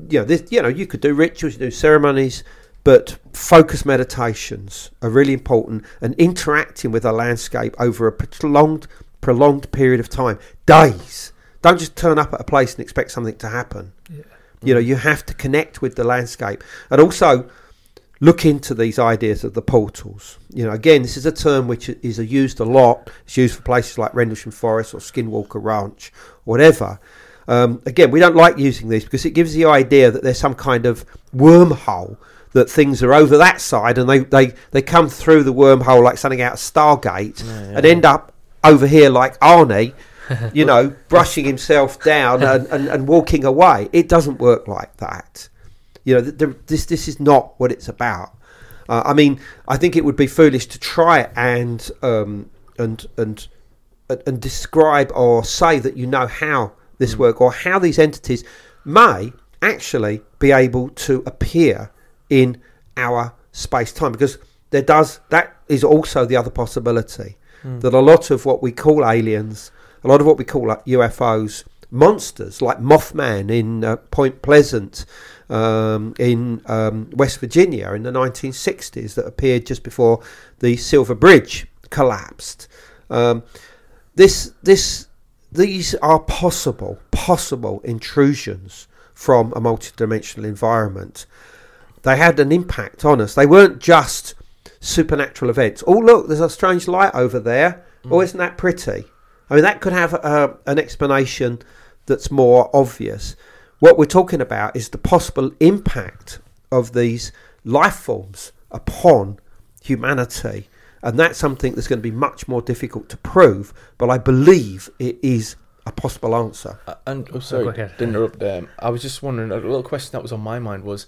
you know, this, you know, you could do rituals, you do ceremonies, but focused meditations are really important, and interacting with a landscape over a prolonged, prolonged period of time, days. Don't just turn up at a place and expect something to happen. You know, you have to connect with the landscape, and also look into these ideas of the portals. You know, again, this is a term which is used a lot. It's used for places like Rendlesham Forest or Skinwalker Ranch, whatever. Um, again, we don't like using these because it gives the idea that there's some kind of wormhole that things are over that side and they, they, they come through the wormhole like something out of Stargate and end up over here like Arnie, you know, brushing himself down and, and, and walking away. It doesn't work like that. You know, th- th- this this is not what it's about. Uh, I mean, I think it would be foolish to try and um, and and and and describe or say that you know how this work or how these entities may actually be able to appear in our space time because there does that is also the other possibility that a lot of what we call aliens a lot of what we call like UFOs monsters like Mothman in uh, Point Pleasant um, in um, West Virginia in the 1960s that appeared just before the Silver Bridge collapsed. Um, this, this, these are possible, possible intrusions from a multidimensional environment. They had an impact on us. They weren't just supernatural events. Oh, look, there's a strange light over there. Oh, isn't that pretty? I mean, that could have a, an explanation that's more obvious. What we're talking about is the possible impact of these life forms upon humanity. And that's something that's going to be much more difficult to prove, but I believe it is a possible answer. Uh, and oh, sorry, go ahead. to interrupt. Um, I was just wondering. A little question that was on my mind was,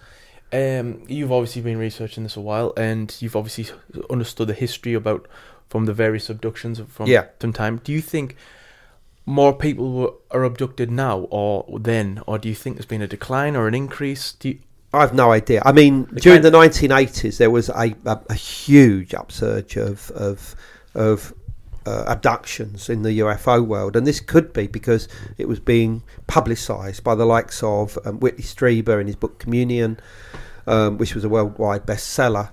um, you've obviously been researching this a while, and you've obviously understood the history about from the various abductions from Yeah. some time. Do you think more people were, are abducted now or then, or do you think there's been a decline or an increase? Do you, I've no idea. I mean, The during kind- the 1980s, there was a, a, a huge upsurge of of, of uh, abductions in the UFO world, and this could be because it was being publicised by the likes of um, Whitley Strieber in his book Communion, um, which was a worldwide bestseller.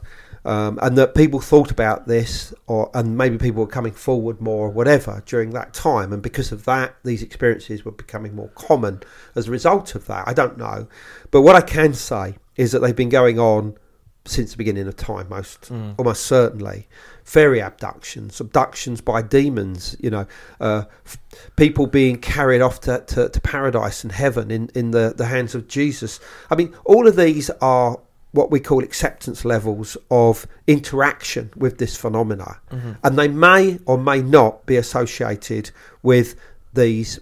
Um, and that people thought about this, or and maybe people were coming forward more, or whatever, during that time, and because of that, these experiences were becoming more common as a result of that. I don't know, but what I can say is that they've been going on since the beginning of time, most almost certainly. Fairy abductions, abductions by demons, you know, uh, f- people being carried off to, to, to paradise and heaven in, in the, the hands of Jesus. I mean, all of these are what we call acceptance levels of interaction with this phenomena, and they may or may not be associated with these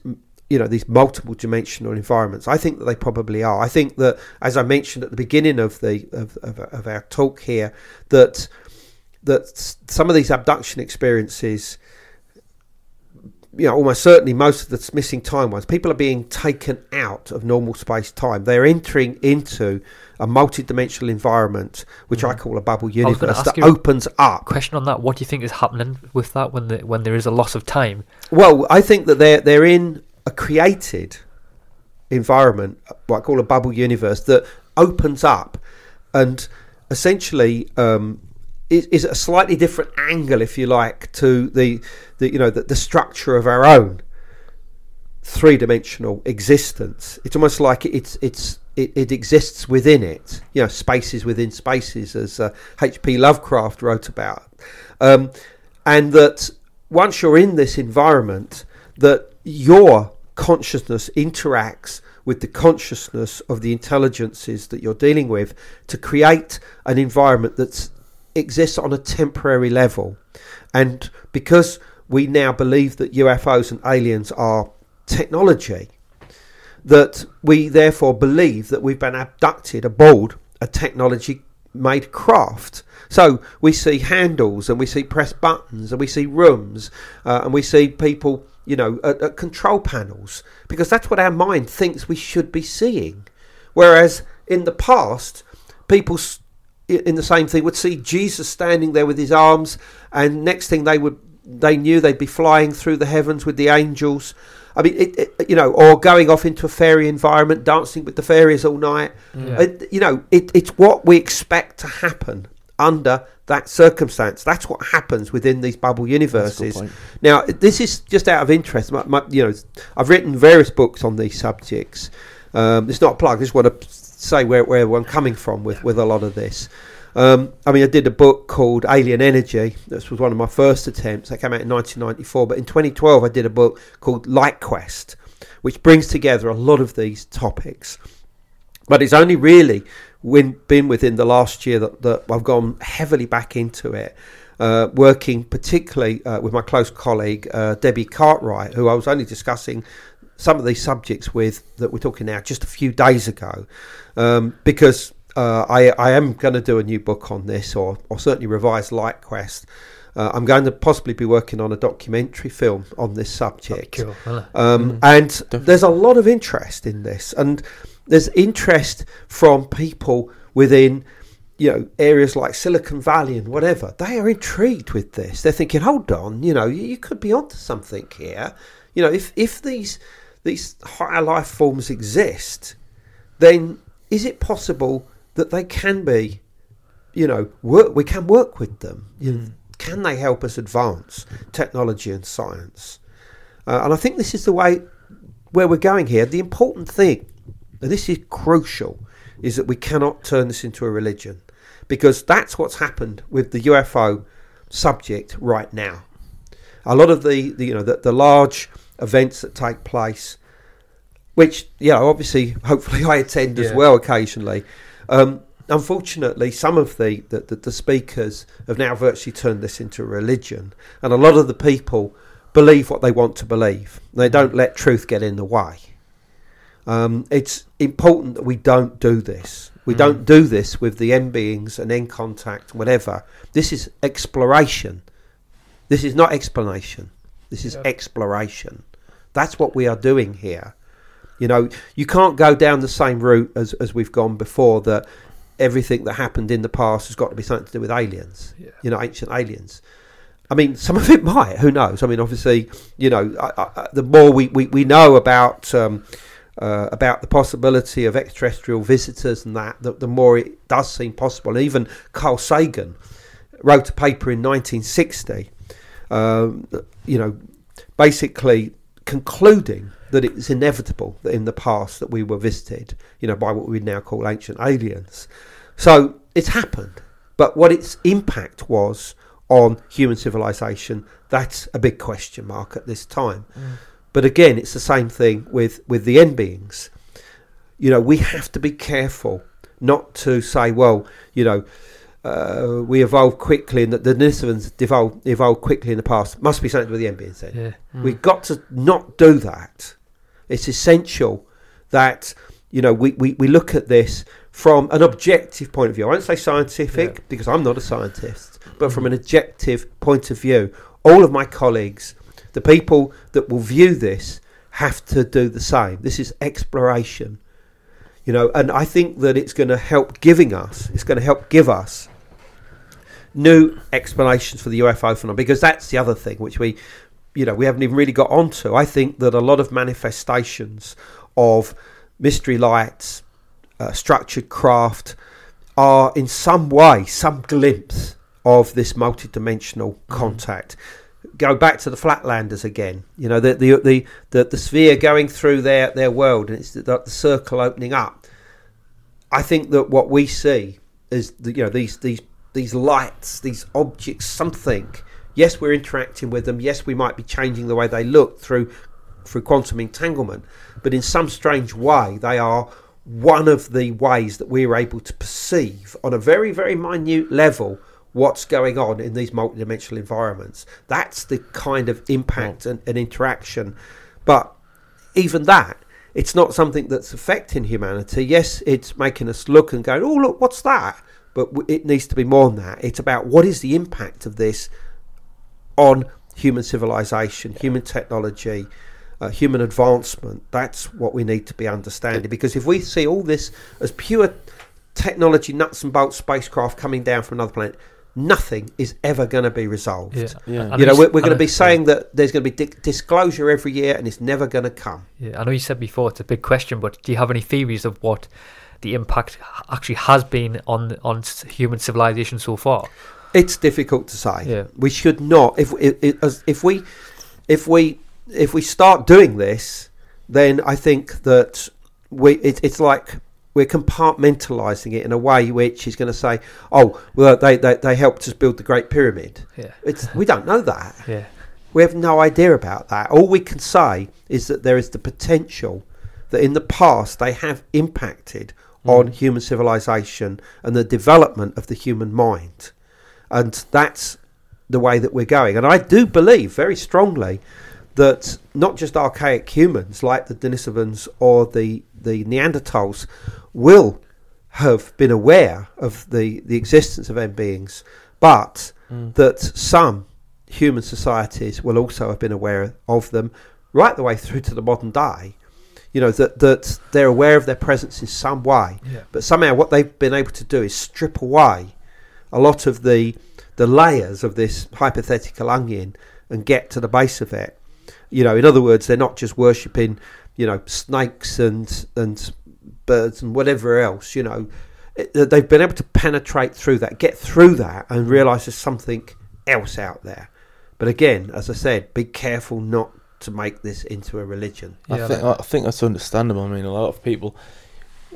you know these multiple dimensional environments. I think that they probably are. I think that as i mentioned at the beginning of the of, of, of our talk here that that some of these abduction experiences you know almost certainly most of the missing time ones people are being taken out of normal space time they're entering into a multi-dimensional environment which i call a bubble universe that opens up. Question on that: What do you think is happening with that when the when there is a loss of time? Well, I think that they're they're in a created environment, what I call a bubble universe, that opens up and essentially um, is, is a slightly different angle, if you like, to the, the you know the, the structure of our own three dimensional existence. It's almost like it's it's it, it exists within it. You know, spaces within spaces, as uh, H.P. Lovecraft wrote about, um, and that once you're in this environment, that your consciousness interacts with the consciousness of the intelligences that you're dealing with to create an environment that exists on a temporary level. And because we now believe that UFOs and aliens are technology, that we therefore believe that we've been abducted aboard a technology made craft. So we see handles and we see press buttons and we see rooms uh, and we see people, you know, at, at control panels because that's what our mind thinks we should be seeing. Whereas in the past, people in the same thing would see Jesus standing there with his arms, and next thing they would they knew they'd be flying through the heavens with the angels. I mean, it, it, you know, or going off into a fairy environment, dancing with the fairies all night. It- you know, it, it's what we expect to happen under that circumstance. That's what happens within these bubble universes. Now, this is just out of interest. My, my, you know, I've written various books on these subjects. Um, it's not a plug. I just want to say where, where I'm coming from with, with a lot of this. Um, I mean, I did a book called Alien Energy. This was one of my first attempts. That came out in 1994. But in 2012, I did a book called Light Quest, which brings together a lot of these topics. But it's only really when, been within the last year that, that I've gone heavily back into it. Uh, working particularly uh, with my close colleague uh, Debbie Cartwright, who I was only discussing some of these subjects with that we're talking now just a few days ago, um, because uh, I, I am going to do a new book on this, or, or certainly revise Light Quest. Uh, I'm going to possibly be working on a documentary film on this subject. Cool. Well, Um, and there's a lot of interest in this, and there's interest from people within, you know, areas like Silicon Valley and whatever. They are intrigued with this. They're thinking, hold on, you know, you, you could be onto something here. You know, if if these these higher life forms exist, then is it possible that they can be, you know, work? We can work with them. Know, can they help us advance technology and science? Uh, and I think this is the way where we're going here. The important thing, and this is crucial, is that we cannot turn this into a religion, because that's what's happened with the UFO subject right now. A lot of the, the you know the, the large events that take place, which you know obviously hopefully I attend as well occasionally. Um, unfortunately, some of the, the, the, speakers have now virtually turned this into a religion, and a lot of the people believe what they want to believe. They don't let truth get in the way. Um, it's important that we don't do this. We don't do this with the n beings and end contact, whatever. This is exploration. This is not explanation. This is exploration. That's what we are doing here. You know, you can't go down the same route as, as we've gone before that everything that happened in the past has got to be something to do with aliens, you know, ancient aliens. I mean, some of it might, who knows? I mean, obviously, you know, I, I, the more we, we, we know about um, uh, about the possibility of extraterrestrial visitors and that, the, the more it does seem possible. And even Carl Sagan wrote a paper in 1960, um, you know, basically concluding that it's inevitable that in the past that we were visited, you know, by what we now call ancient aliens. So it's happened, but what its impact was on human civilization, that's a big question mark at this time. But again, it's the same thing with, with the n beings. You know, we have to be careful not to say, well, you know, uh, we evolved quickly and that the Denisovans evolved, evolved quickly in the past. Must be something with the n beings then. Yeah. We've got to not do that. It's essential that you know we, we, we look at this from an objective point of view. I won't say scientific because I'm not a scientist, but from an objective point of view. All of my colleagues, the people that will view this, have to do the same. This is exploration, you know, and I think that it's going to help giving us. It's going to help give us new explanations for the UFO phenomenon because that's the other thing which we you know we haven't even really got onto. I think that a lot of manifestations of mystery lights uh, structured craft are in some way some glimpse of this multidimensional contact. Go back to the flatlanders again you know the the the the, the sphere going through their their world and it's the, the circle opening up. I think that what we see is the, you know these these these lights, these objects, something. Yes, we're interacting with them. Yes, we might be changing the way they look through through quantum entanglement, but in some strange way, they are one of the ways that we're able to perceive on a very very minute level what's going on in these multidimensional environments. That's the kind of impact and, and interaction. But even that, it's not something that's affecting humanity. Yes, it's making us look and go, oh, look, what's that? But it needs to be more than that. It's about what is the impact of this on human civilization, human technology, uh, human advancement. That's what we need to be understanding. Because if we see all this as pure technology, nuts and bolts spacecraft coming down from another planet, nothing is ever going to be resolved. Yeah. Yeah. You know, we're, we're going to be I- saying that there's going to be di- disclosure every year and it's never going to come. Yeah, I know you said before it's a big question, but do you have any theories of what the impact actually has been on on human civilization so far? It's difficult to say. Yeah. We should not. If if we if we if we start doing this, then I think that we it, it's like we're compartmentalizing it in a way which is going to say, oh, well, they, they they helped us build the Great Pyramid. Yeah, It's we don't know that. yeah, We have no idea about that. All we can say is that there is the potential that in the past they have impacted on hmm. human civilization and the development of the human mind. And that's the way that we're going. And I do believe very strongly that not just archaic humans like the Denisovans or the, the Neanderthals will have been aware of the, the existence of n beings, but hmm. that some human societies will also have been aware of them right the way through to the modern day. You know, that, that they're aware of their presence in some way. Yeah. But somehow what they've been able to do is strip away a lot of the the layers of this hypothetical onion and get to the base of it. You know, in other words, they're not just worshipping, you know, snakes and and birds and whatever else. You know, it, they've been able to penetrate through that, get through that, and realise there's something else out there. But again, as I said, be careful not to make this into a religion. I Yeah, think like- I think that's understandable. I mean, a lot of people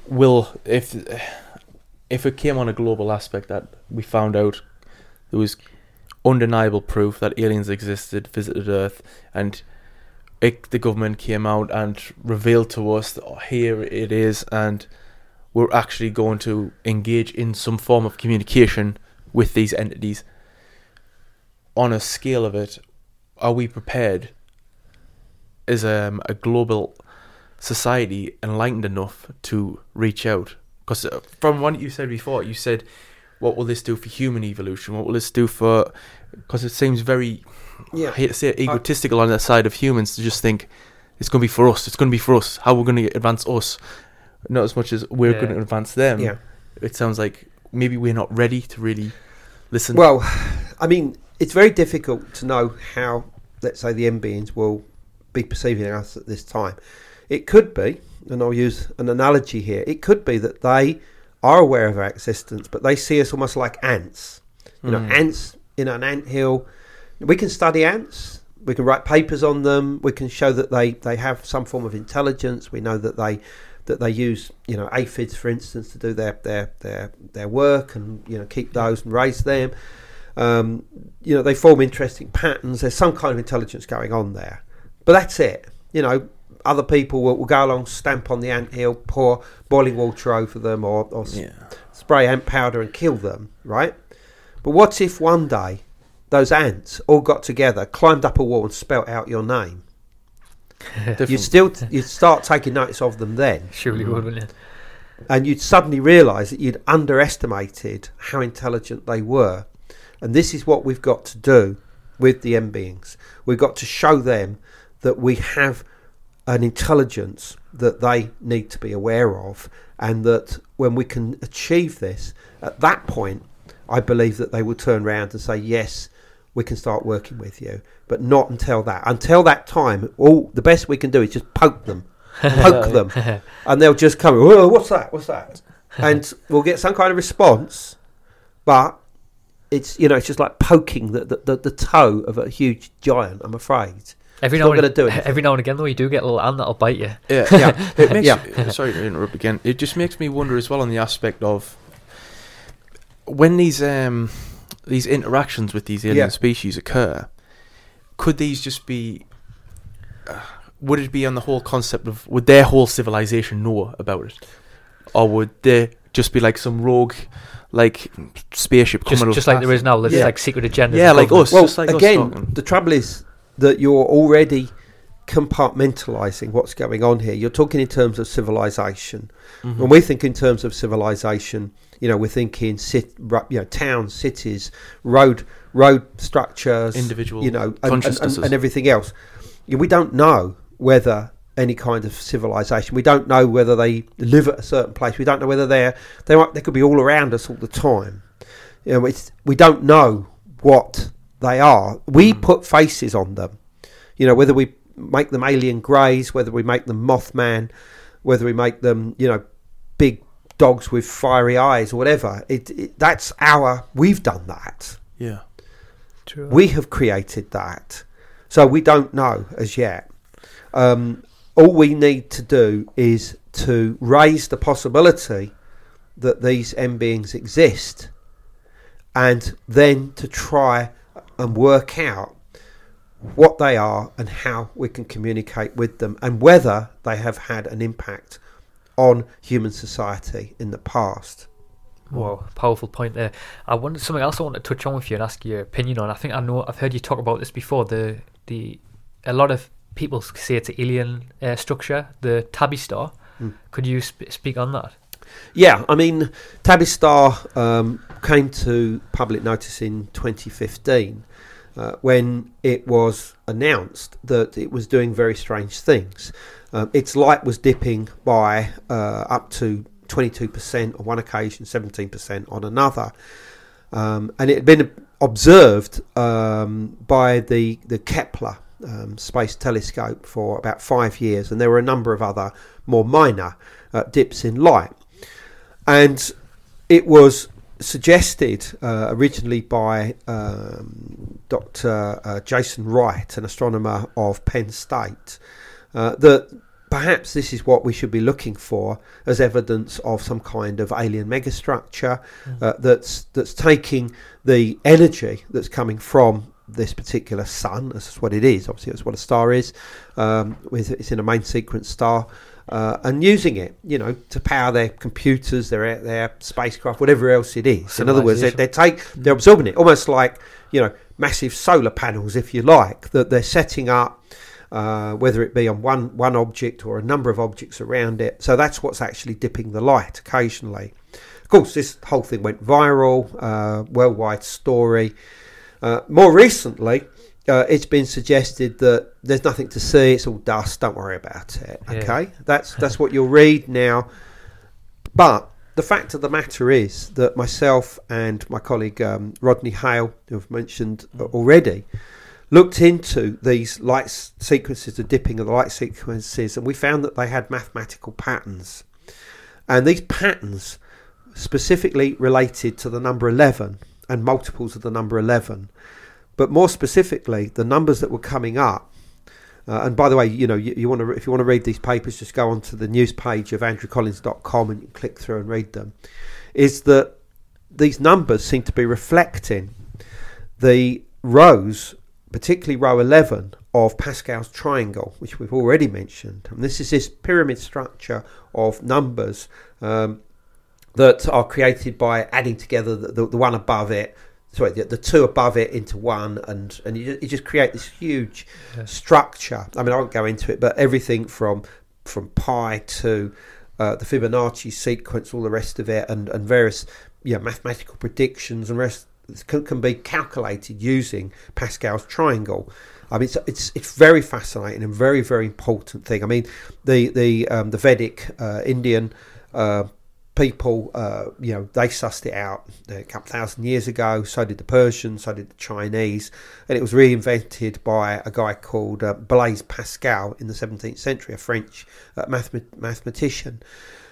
will if if it came on a global aspect that we found out there was undeniable proof that aliens existed, visited Earth, and it, the government came out and revealed to us that oh, here it is, and we're actually going to engage in some form of communication with these entities. On a scale of it, are we prepared is um, a global society enlightened enough to reach out? Because from what you said before, you said, "What will this do for human evolution? What will this do for?" Because it seems very, Yeah. I hate to say it, egotistical on the side of humans to just think it's going to be for us. It's going to be for us. How we're going to advance us, not as much as we're Yeah. going to advance them. Yeah. It sounds like maybe we're not ready to really listen. Well, I mean, it's very difficult to know how, let's say, the n beings will be perceiving us at this time. It could be, and I'll use an analogy here. It could be that they are aware of our existence, but they see us almost like ants. You know, Mm. ants in an ant hill. We can study ants. We can write papers on them. We can show that they, they have some form of intelligence. We know that they that they use you know aphids, for instance, to do their their their, their work and you know keep those and raise them. Um, you know they form interesting patterns. There's some kind of intelligence going on there, but that's it. You know, other people will, will go along, stamp on the ant hill, pour boiling water over them, or, or yeah. spray ant powder and kill them, right? But what if one day those ants all got together, climbed up a wall, and spelt out your name? You still you'd start taking notice of them then, Surely would, wouldn't it? and you'd suddenly realise that you'd underestimated how intelligent they were. And this is what we've got to do with the n beings. We've got to show them that we have an intelligence that they need to be aware of, and that when we can achieve this, at that point, I believe that they will turn around and say, Yes, we can start working with you. But not until that. Until that time, all the best we can do is just poke them. Poke them. And they'll just come, Whoa, what's that? What's that? And we'll get some kind of response, but it's you know, it's just like poking the, the, the, the toe of a huge giant, I'm afraid. Every now and gonna do anything. every now and again though, you do get a little ant that'll bite you. Yeah, Yeah. It makes, Yeah. Sorry to interrupt again. It just makes me wonder as well on the aspect of when these um these interactions with these alien Yeah. species occur. Could these just be? Uh, would it be on the whole concept of would their whole civilization know about it, or would they just be like some rogue, like spaceship Just, coming? just like there is now, there's Yeah. like secret agendas. Yeah, like us. well, just like again, talking. the trouble is that you're already compartmentalizing what's going on here. You're talking in terms of civilization. Mhm. When we think in terms of civilization, you know, we're thinking ru- you know, towns, cities, road, road structures, Individual you know, and, and, and, everything else. We don't know whether any kind of civilization. We don't know whether they live at a certain place. We don't know whether they're they might, they could be all around us all the time. You know, it's, we don't know what they are. We Mm. put faces on them. You know, whether we make them alien greys, whether we make them Mothman, whether we make them, you know, big dogs with fiery eyes or whatever. It, it that's our. We've done that. yeah. True. We have created that. So we don't know as yet. Um, all we need to do is to raise the possibility that these n beings exist and then to try and work out what they are and how we can communicate with them and whether they have had an impact on human society in the past. Wow, powerful point there. I wanted something else I want to touch on with you and ask your opinion on. I think I know I've heard you talk about this before. The the a lot of people say it's an alien uh, structure, the Tabby Star. Hmm. Could you sp- speak on that? Yeah, I mean, Tabby's Star um, came to public notice in 2015 uh, when it was announced that it was doing very strange things. Um, its light was dipping by uh, up to 22% on one occasion, 17% on another. Um, and it had been observed um, by the, the Kepler um, Space Telescope for about five years, and there were a number of other more minor uh, dips in light. And it was suggested uh, originally by um, Dr. Uh, Jason Wright, an astronomer of Penn State, uh, that perhaps this is what we should be looking for as evidence of some kind of alien megastructure Mm. uh, that's that's taking the energy that's coming from this particular sun. That's what it is. Obviously, that's what a star is. Um, it's in a main sequence star. Uh, and using it, you know, to power their computers, their their spacecraft, whatever else it is. In other words, they, they take they're absorbing it, almost like you know massive solar panels, if you like, that they're setting up uh, whether it be on one one object or a number of objects around it. So that's what's actually dipping the light occasionally. Of course, this whole thing went viral, uh, worldwide story. Uh, more recently, uh, it's been suggested that there's nothing to see; it's all dust. Don't worry about it. Yeah. Okay, that's that's what you'll read now. But the fact of the matter is that myself and my colleague um, Rodney Hale, who I've mentioned already, looked into these light sequences, the dipping of the light sequences, and we found that they had mathematical patterns. And these patterns specifically related to the number 11 and multiples of the number 11. But more specifically, the numbers that were coming up. Uh, and by the way, you know, you, you want to if you want to read these papers, just go onto the news page of andrewcollins.com and you click through and read them. Is that these numbers seem to be reflecting the rows, particularly row 11 of Pascal's triangle, which we've already mentioned. And this is this pyramid structure of numbers um, that are created by adding together the, the, the one above it, sorry, the, the two above it into one, and, and you, you just create this huge structure. I mean, I won't go into it, but everything from from pi to uh, the Fibonacci sequence, all the rest of it, and, and various yeah, mathematical predictions and rest can, can be calculated using Pascal's triangle. I mean, it's, it's it's very fascinating and very very important thing. I mean, the the um, the Vedic uh, Indian uh, people, uh, you know, they sussed it out a couple thousand years ago. So did the Persians, so did the Chinese, and it was reinvented by a guy called uh, Blaise Pascal in the 17th century, a French uh, mathemat- mathematician.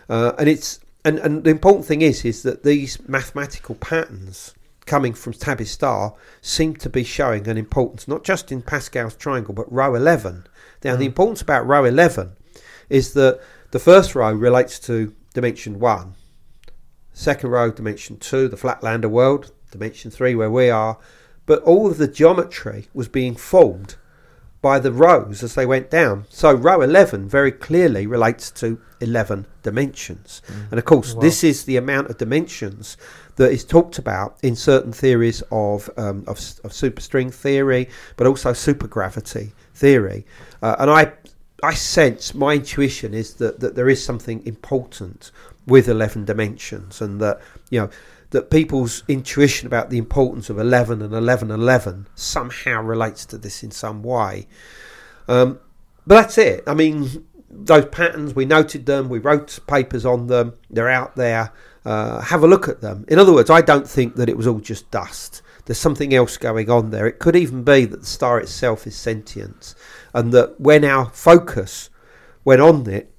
Uh, and it's and, and the important thing is is that these mathematical patterns coming from Tabby's star seem to be showing an importance not just in Pascal's triangle but row 11. Now the importance about row 11 is that the first row relates to dimension 1, second row dimension 2, the flatlander world, dimension 3 where we are, but all of the geometry was being formed by the rows as they went down. So row 11 very clearly relates to 11 dimensions. And of course, this is the amount of dimensions that is talked about in certain theories of, um, of, of superstring theory, but also supergravity theory. Uh, and I, I sense, my intuition is that, that there is something important with 11 dimensions and that, you know, that people's intuition about the importance of 11 and 11 11 somehow relates to this in some way. Um, but that's it. I mean, those patterns, we noted them, we wrote papers on them, they're out there. Uh, have a look at them. In other words, I don't think that it was all just dust. There's something else going on there. It could even be that the star itself is sentient, and that when our focus went on it,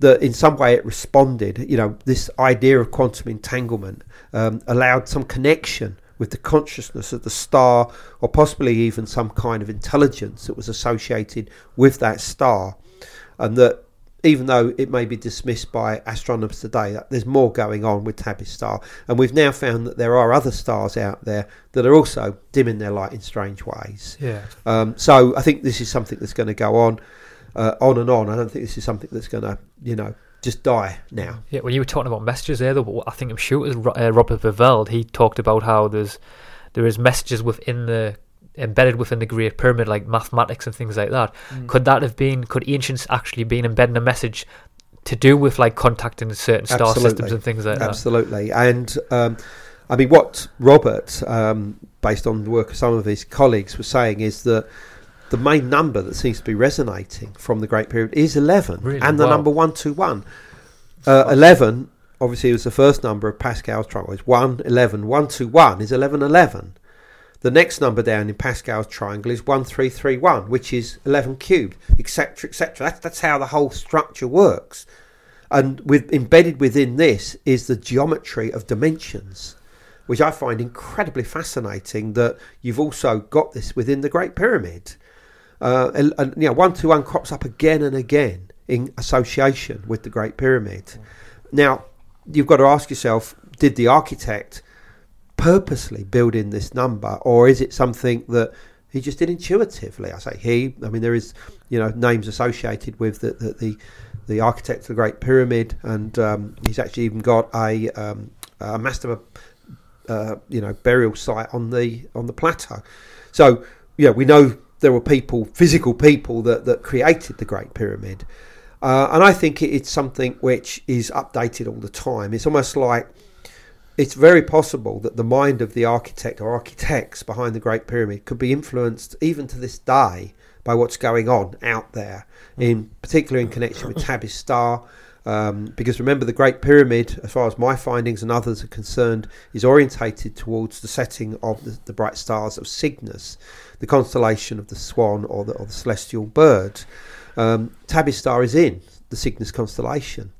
that in some way it responded. You know, this idea of quantum entanglement um, allowed some connection with the consciousness of the star, or possibly even some kind of intelligence that was associated with that star, and that even though it may be dismissed by astronomers today, that there's more going on with Tabby's star, and we've now found that there are other stars out there that are also dimming their light in strange ways. Yeah. Um, so I think this is something that's going to go on, uh, on and on. I don't think this is something that's going to, you know, just die now. Yeah, when you were talking about messages there, though, I think I'm sure it was uh, Robert Viveld. He talked about how there's there is messages within the embedded within the Great Pyramid, like mathematics and things like that. Could that have been? Could ancients actually been embedding a message to do with like contacting certain star Absolutely. systems and things like that? Absolutely. And um, I mean, what Robert, um, based on the work of some of his colleagues, was saying is that the main number that seems to be resonating from the Great Pyramid is 11 Really? and the Wow. number 121. Uh, 11, obviously, was the first number of Pascal's triangle. It's 1, 11. 121 is 11, 11. The next number down in Pascal's triangle is 1331, which is 11 cubed, etc., etc. That's, that's how the whole structure works. And with, embedded within this is the geometry of dimensions, which I find incredibly fascinating that you've also got this within the Great Pyramid. Uh, and, and, you know, 121 crops up again and again in association with the Great Pyramid. Now, you've got to ask yourself did the architect purposely build in this number, or is it something that he just did intuitively? I say he. I mean, there is you know names associated with the the the, the architect of the Great Pyramid, and um, he's actually even got a um, a master uh, you know burial site on the on the plateau. So yeah, we know there were people, physical people that that created the Great Pyramid. Uh, and I think it's something which is updated all the time. It's almost like it's very possible that the mind of the architect or architects behind the Great Pyramid could be influenced even to this day by what's going on out there, in particular in connection with Tabby's Star. Um, because remember, the Great Pyramid, as far as my findings and others are concerned, is orientated towards the setting of the, the bright stars of Cygnus, the constellation of the Swan or the, or the celestial bird. Um, Tabby's Star is in the Cygnus constellation.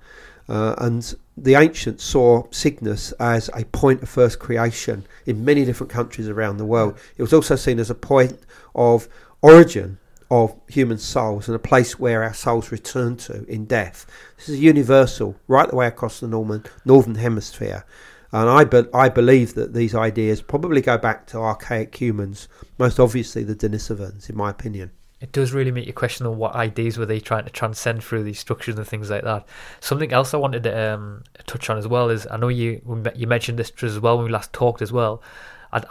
Uh, and the ancients saw Cygnus as a point of first creation in many different countries around the world. It was also seen as a point of origin of human souls and a place where our souls return to in death. This is universal, right the way across the Norman, northern hemisphere. And I, be, I believe that these ideas probably go back to archaic humans, most obviously the Denisovans, in my opinion it does really make you question on what ideas were they trying to transcend through these structures and things like that. Something else I wanted to um, touch on as well is I know you you mentioned this as well when we last talked as well. I,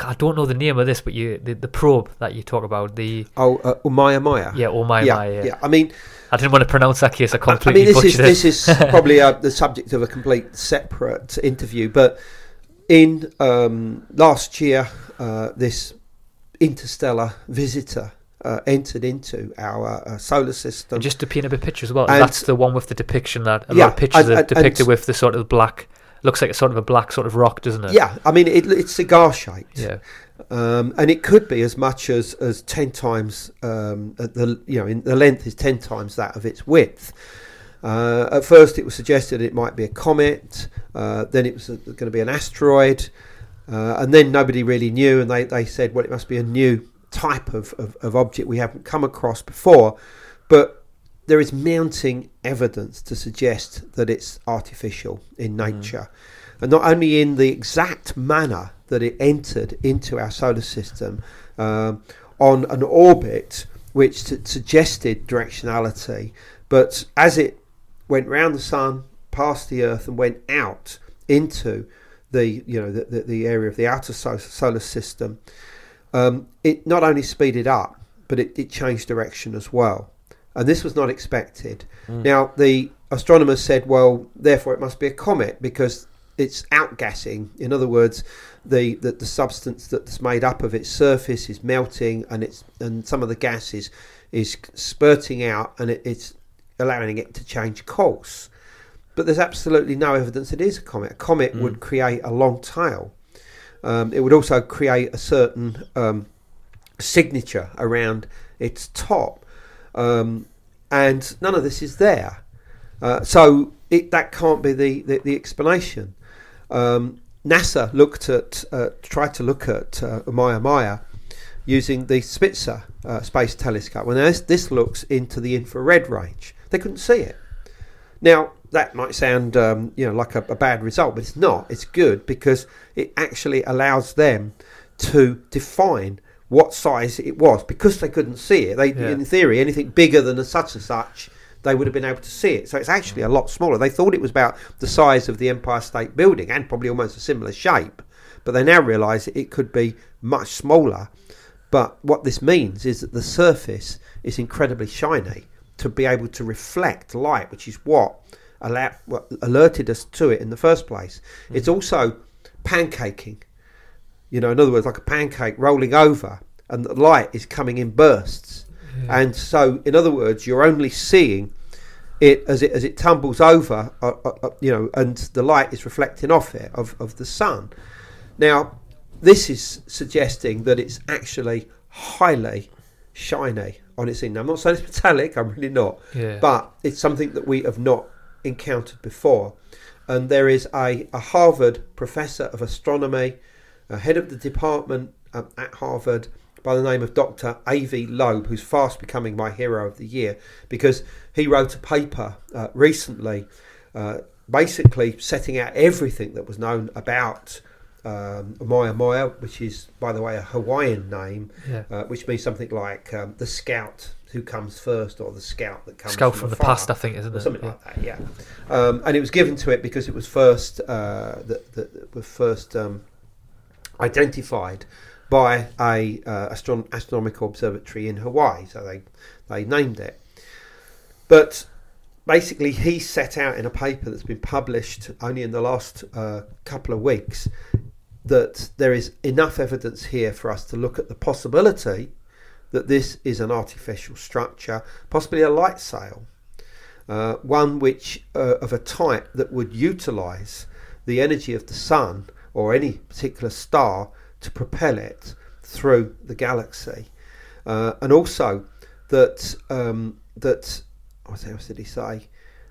I, don't know the name of this, but you the, the probe that you talk about the oh uh, Umaya Maya yeah Umaya yeah, Maya yeah. yeah. I mean I didn't want to pronounce that case I completely I mean this is it. this is probably uh, the subject of a complete separate interview but in um, last year uh, this interstellar visitor uh, entered into our uh, solar system. And just to paint a bit picture as well, and that's the one with the depiction that a yeah, lot of pictures and, are depicted with the sort of black. Looks like a sort of a black sort of rock, doesn't it? Yeah, I mean it, it's cigar shaped. Yeah, um, and it could be as much as as ten times um, the you know in, the length is ten times that of its width. Uh, at first, it was suggested it might be a comet. Uh, then it was going to be an asteroid, uh, and then nobody really knew. And they, they said, well, it must be a new type of, of, of object we haven't come across before, but there is mounting evidence to suggest that it's artificial in mm. nature. Mm. And not only in the exact manner that it entered into our solar system um, on an orbit which t- suggested directionality, but as it went round the sun, past the Earth, and went out into the you know the, the, the area of the outer solar system, um, it not only speeded up, but it, it, changed direction as well. And this was not expected. Mm. Now, the astronomers said, well, therefore it must be a comet because it's outgassing. In other words, the, the, the substance that's made up of its surface is melting and it's and some of the gas is, is spurting out and it, it's allowing it to change course. But there's absolutely no evidence it is a comet. A comet mm. would create a long tail um, it would also create a certain um, signature around its top, um, and none of this is there. Uh, so it, that can't be the, the, the explanation. Um, NASA looked at uh, tried to look at uh, Oumuamua using the Spitzer uh, space telescope. When this, this looks into the infrared range, they couldn't see it. Now that might sound um, you know like a, a, bad result, but it's not. It's good because it actually allows them to define what size it was because they couldn't see it. They, yeah. in theory, anything bigger than a such and such, they would have been able to see it. So it's actually a lot smaller. They thought it was about the size of the Empire State Building and probably almost a similar shape, but they now realise it could be much smaller. But what this means is that the surface is incredibly shiny to be able to reflect light, which is what allow, well, alerted us to it in the first place. Mm. It's also pancaking. You know, in other words, like a pancake rolling over, and the light is coming in bursts. And so, in other words, you're only seeing it as it as it tumbles over, uh, uh, uh, you know, and the light is reflecting off it of, of the sun. Now, this is suggesting that it's actually highly shiny on its end. I'm not saying it's metallic, I'm really not, Yeah. but it's something that we have not encountered before. And there is a, a Harvard professor of astronomy, a head of the department um, at Harvard by the name of Dr. Avi Loeb, who's fast becoming my hero of the year because he wrote a paper uh, recently uh, basically setting out everything that was known about um, Oumuamua, which is, by the way, a Hawaiian name, Yeah. uh, which means something like um, the scout who comes first or the scout that comes Scout from, from the afar past, I think, isn't it? something Yeah. like that. Yeah, um, and it was given to it because it was first uh, that that was first um, identified by a uh, astron- astronomical observatory in Hawaii. So they they named it, but. Basically, he set out in a paper that's been published only in the last uh, couple of weeks that there is enough evidence here for us to look at the possibility that this is an artificial structure, possibly a light sail, uh, one which uh, of a type that would utilize the energy of the sun or any particular star to propel it through the galaxy, uh, and also that um, that what did he say?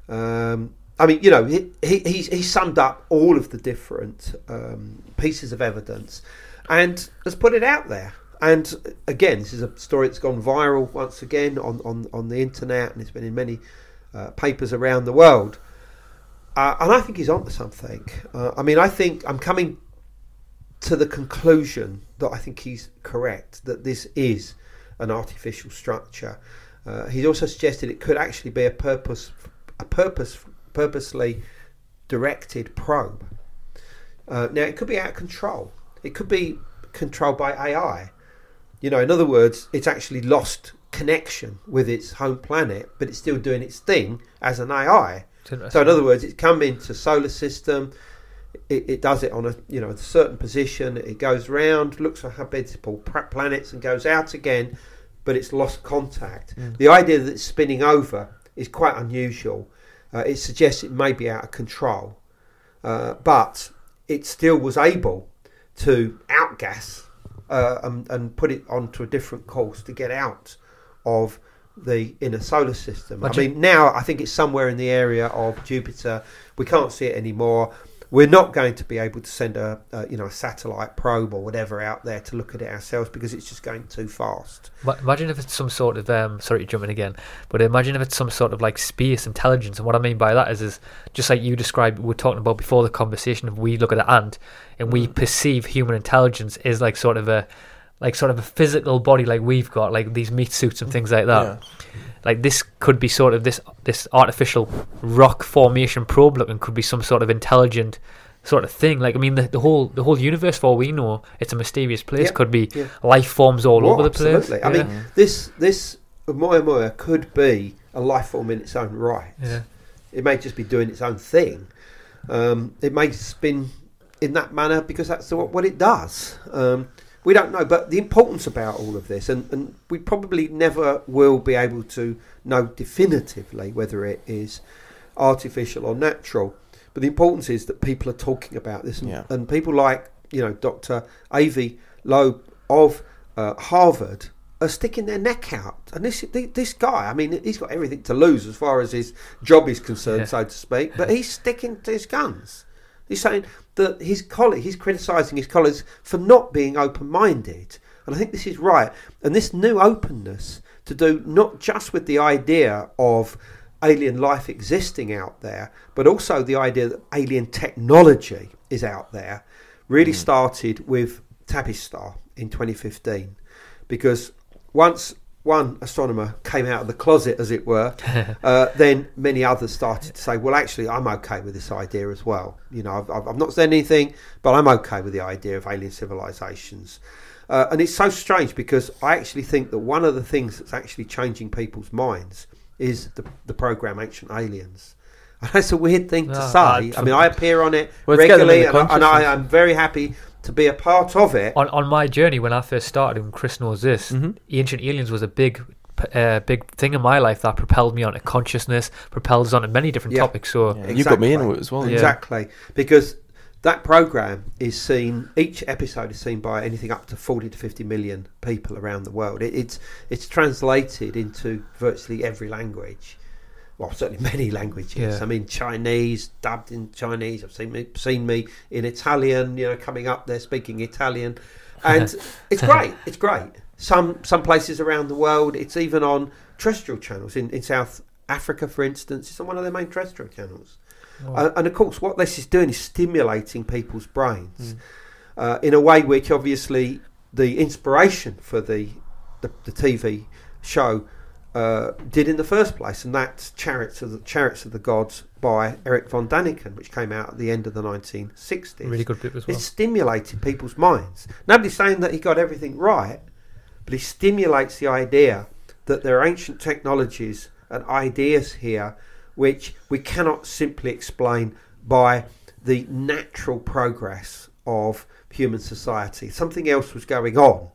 Um, I mean, you know, he, he, he summed up all of the different um, pieces of evidence and has put it out there. And again, this is a story that's gone viral once again on, on, on the internet and it's been in many uh, papers around the world. Uh, and I think he's onto something. Uh, I mean, I think I'm coming to the conclusion that I think he's correct that this is an artificial structure. Uh, he's also suggested it could actually be a purpose, a purpose, purposely directed probe. Uh, now it could be out of control. It could be controlled by AI. You know, in other words, it's actually lost connection with its home planet, but it's still doing its thing as an AI. So in other words, it's come into solar system. It, it does it on a you know a certain position. It goes round, looks for habitable planets, and goes out again, but it's lost contact. The idea that it's spinning over is quite unusual. Uh, it suggests it may be out of control, uh, but it still was able to outgas uh, and, and put it onto a different course to get out of the inner solar system. Imagine- I mean, now I think it's somewhere in the area of Jupiter. We can't see it anymore. We're not going to be able to send a, a you know a satellite probe or whatever out there to look at it ourselves because it's just going too fast. Ma- Imagine if it's some sort of um, sorry to jump in again, but imagine if it's some sort of like space intelligence. And what I mean by that is, is just like you described, we are talking about before the conversation. If we look at an ant and we perceive human intelligence is like sort of a like sort of a physical body like we've got, like these meat suits and things like that. Yeah. Like this could be sort of this this artificial rock formation probe looking could be some sort of intelligent sort of thing. Like I mean, the, the whole the whole universe, for all we know, it's a mysterious place. Yeah, could be yeah. life forms all Well, over the place. absolutely. I Yeah. mean, this this Oumuamua could be a life form in its own right. Yeah. It may just be doing its own thing. Um, it may spin in that manner because that's what, what it does. Um, we don't know, but the importance about all of this, and, and we probably never will be able to know definitively whether it is artificial or natural. But the importance is that people are talking about this, and, Yeah. and people like you know Dr. Avi Loeb of uh, Harvard are sticking their neck out. And this this guy, I mean, he's got everything to lose as far as his job is concerned, Yeah. so to speak. But he's sticking to his guns. He's saying that his colleague, he's criticising his colleagues for not being open-minded, and I think this is right. And this new openness to do not just with the idea of alien life existing out there, but also the idea that alien technology is out there, really mm. started with Tabby's Star in 2015, because once one astronomer came out of the closet, as it were, uh, then many others started to say, "Well, actually, I'm okay with this idea as well. You know, I've, I've not said anything, but I'm okay with the idea of alien civilizations." Uh, and it's so strange because I actually think that one of the things that's actually changing people's minds is the, the program Ancient Aliens. And that's a weird thing to Ah, say. I- I mean, I appear on it Well, regularly, and, I, and I am very happy to be a part of it. on on my journey when I first started, and Chris knows this, Mhm. Ancient Aliens was a big, uh, big thing in my life that propelled me onto consciousness, propelled us onto many different Yeah. topics. So Yeah, You got me into it as well. Yeah. Exactly, because that program is seen. Each episode is seen by anything up to forty to fifty million people around the world. It, it's it's translated into virtually every language. Well, certainly many languages. Yeah. I mean, Chinese, dubbed in Chinese. I've seen me, seen me in Italian. You know, coming up there speaking Italian, and it's great. It's great. Some some places around the world, it's even on terrestrial channels. In in South Africa, for instance, it's on one of their main terrestrial channels. Uh, and of course, what this is doing is stimulating people's brains uh, in a way which obviously the inspiration for the the, the TV show uh, did in the first place, and that's Chariots of the Chariots of the Gods by Erich von Däniken, which came out at the end of the 1960s. Really good book as well. It stimulated people's minds. Nobody's saying that he got everything right, but he stimulates the idea that there are ancient technologies and ideas here which we cannot simply explain by the natural progress of human society. Something else was going on.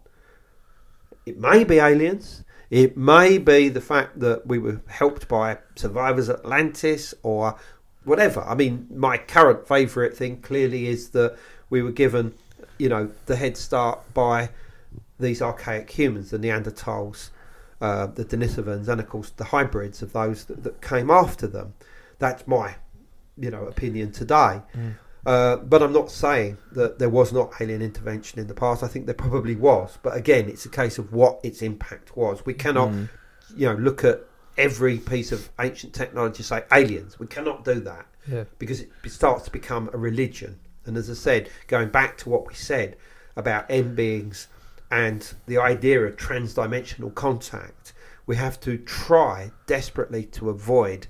It may be aliens. It may be the fact that we were helped by survivors Atlantis or whatever. I mean, my current favourite thing clearly is that we were given, you know, the head start by these archaic humans, the Neanderthals, uh, the Denisovans, and of course the hybrids of those that, that came after them. That's my, you know, opinion today. Uh, but I'm not saying that there was not alien intervention in the past. I think there probably was. But again, it's a case of what its impact was. We cannot, you know, look at every piece of ancient technology and say aliens. We cannot do that Yeah. because it starts to become a religion. And as I said, going back to what we said about n beings and the idea of transdimensional contact, we have to try desperately to avoid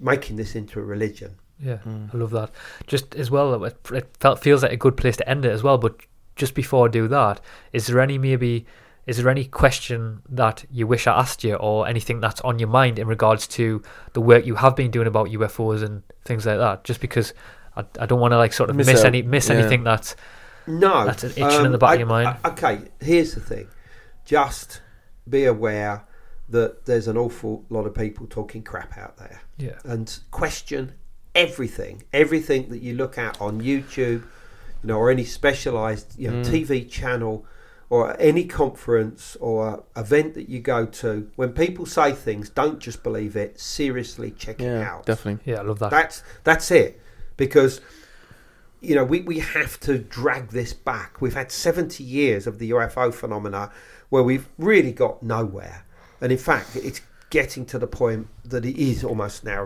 making this into a religion. Yeah, mm. I love that. Just as well, it, it felt feels like a good place to end it as well. But just before I do that, is there any maybe is there any question that you wish I asked you, or anything that's on your mind in regards to the work you have been doing about UFOs and things like that? Just because I, I don't want to like sort of Miss miss, any miss yeah. anything that's No, That's an itching in the um, back I- of your mind. I- okay, here's the thing: just be aware that there's an awful lot of people talking crap out there, yeah and question everything, everything that you look at on YouTube, you know, or any specialised you know mm. TV channel. Or any conference or event that you go to, when people say things, don't just believe it. Seriously, check it out. definitely. yeah I love that. That's that's it. Because you know, we, we have to drag this back. We've had 70 years of the UFO phenomena where we've really got nowhere. And in fact, it's getting to the point that it is almost now a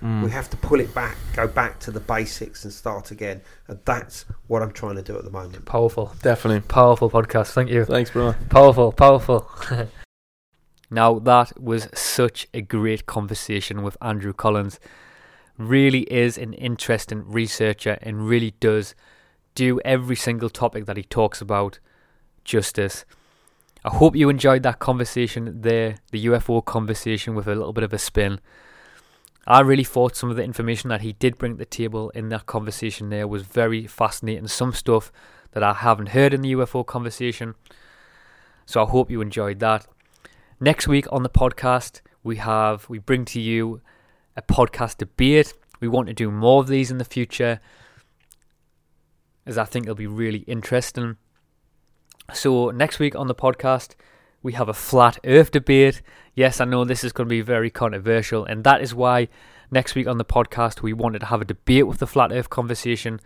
religion. We mm. have to pull it back, go back to the basics and start again. And that's what I'm trying to do at the moment. Powerful, Definitely. powerful podcast. Thank you. Thanks, brother. Powerful, powerful. Now, that was such a great conversation with Andrew Collins. Really is an interesting researcher and really does do every single topic that he talks about justice. I hope you enjoyed that conversation there, the UFO conversation with a little bit of a spin. I really thought some of the information that he did bring to the table in that conversation there was very fascinating. Some stuff that I haven't heard in the UFO conversation. So I hope you enjoyed that. Next week on the podcast, we have we bring to you a podcast debate. We want to do more of these in the future, as I think it'll be really interesting. So next week on the podcast, we have a flat Earth debate. Yes, I know this is going to be very controversial, and that is why next week on the podcast we wanted to have a debate with the flat Earth conversation,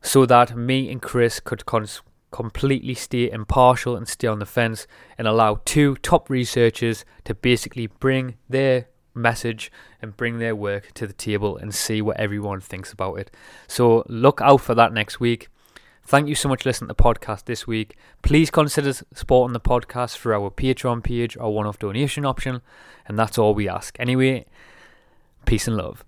so that me and Chris could cons- completely stay impartial and stay on the fence and allow two top researchers to basically bring their message and bring their work to the table and see what everyone thinks about it. So look out for that next week. Thank you so much for listening to the podcast this week. Please consider supporting the podcast through our Patreon page or one-off donation option, and that's all we ask. Anyway, peace and love.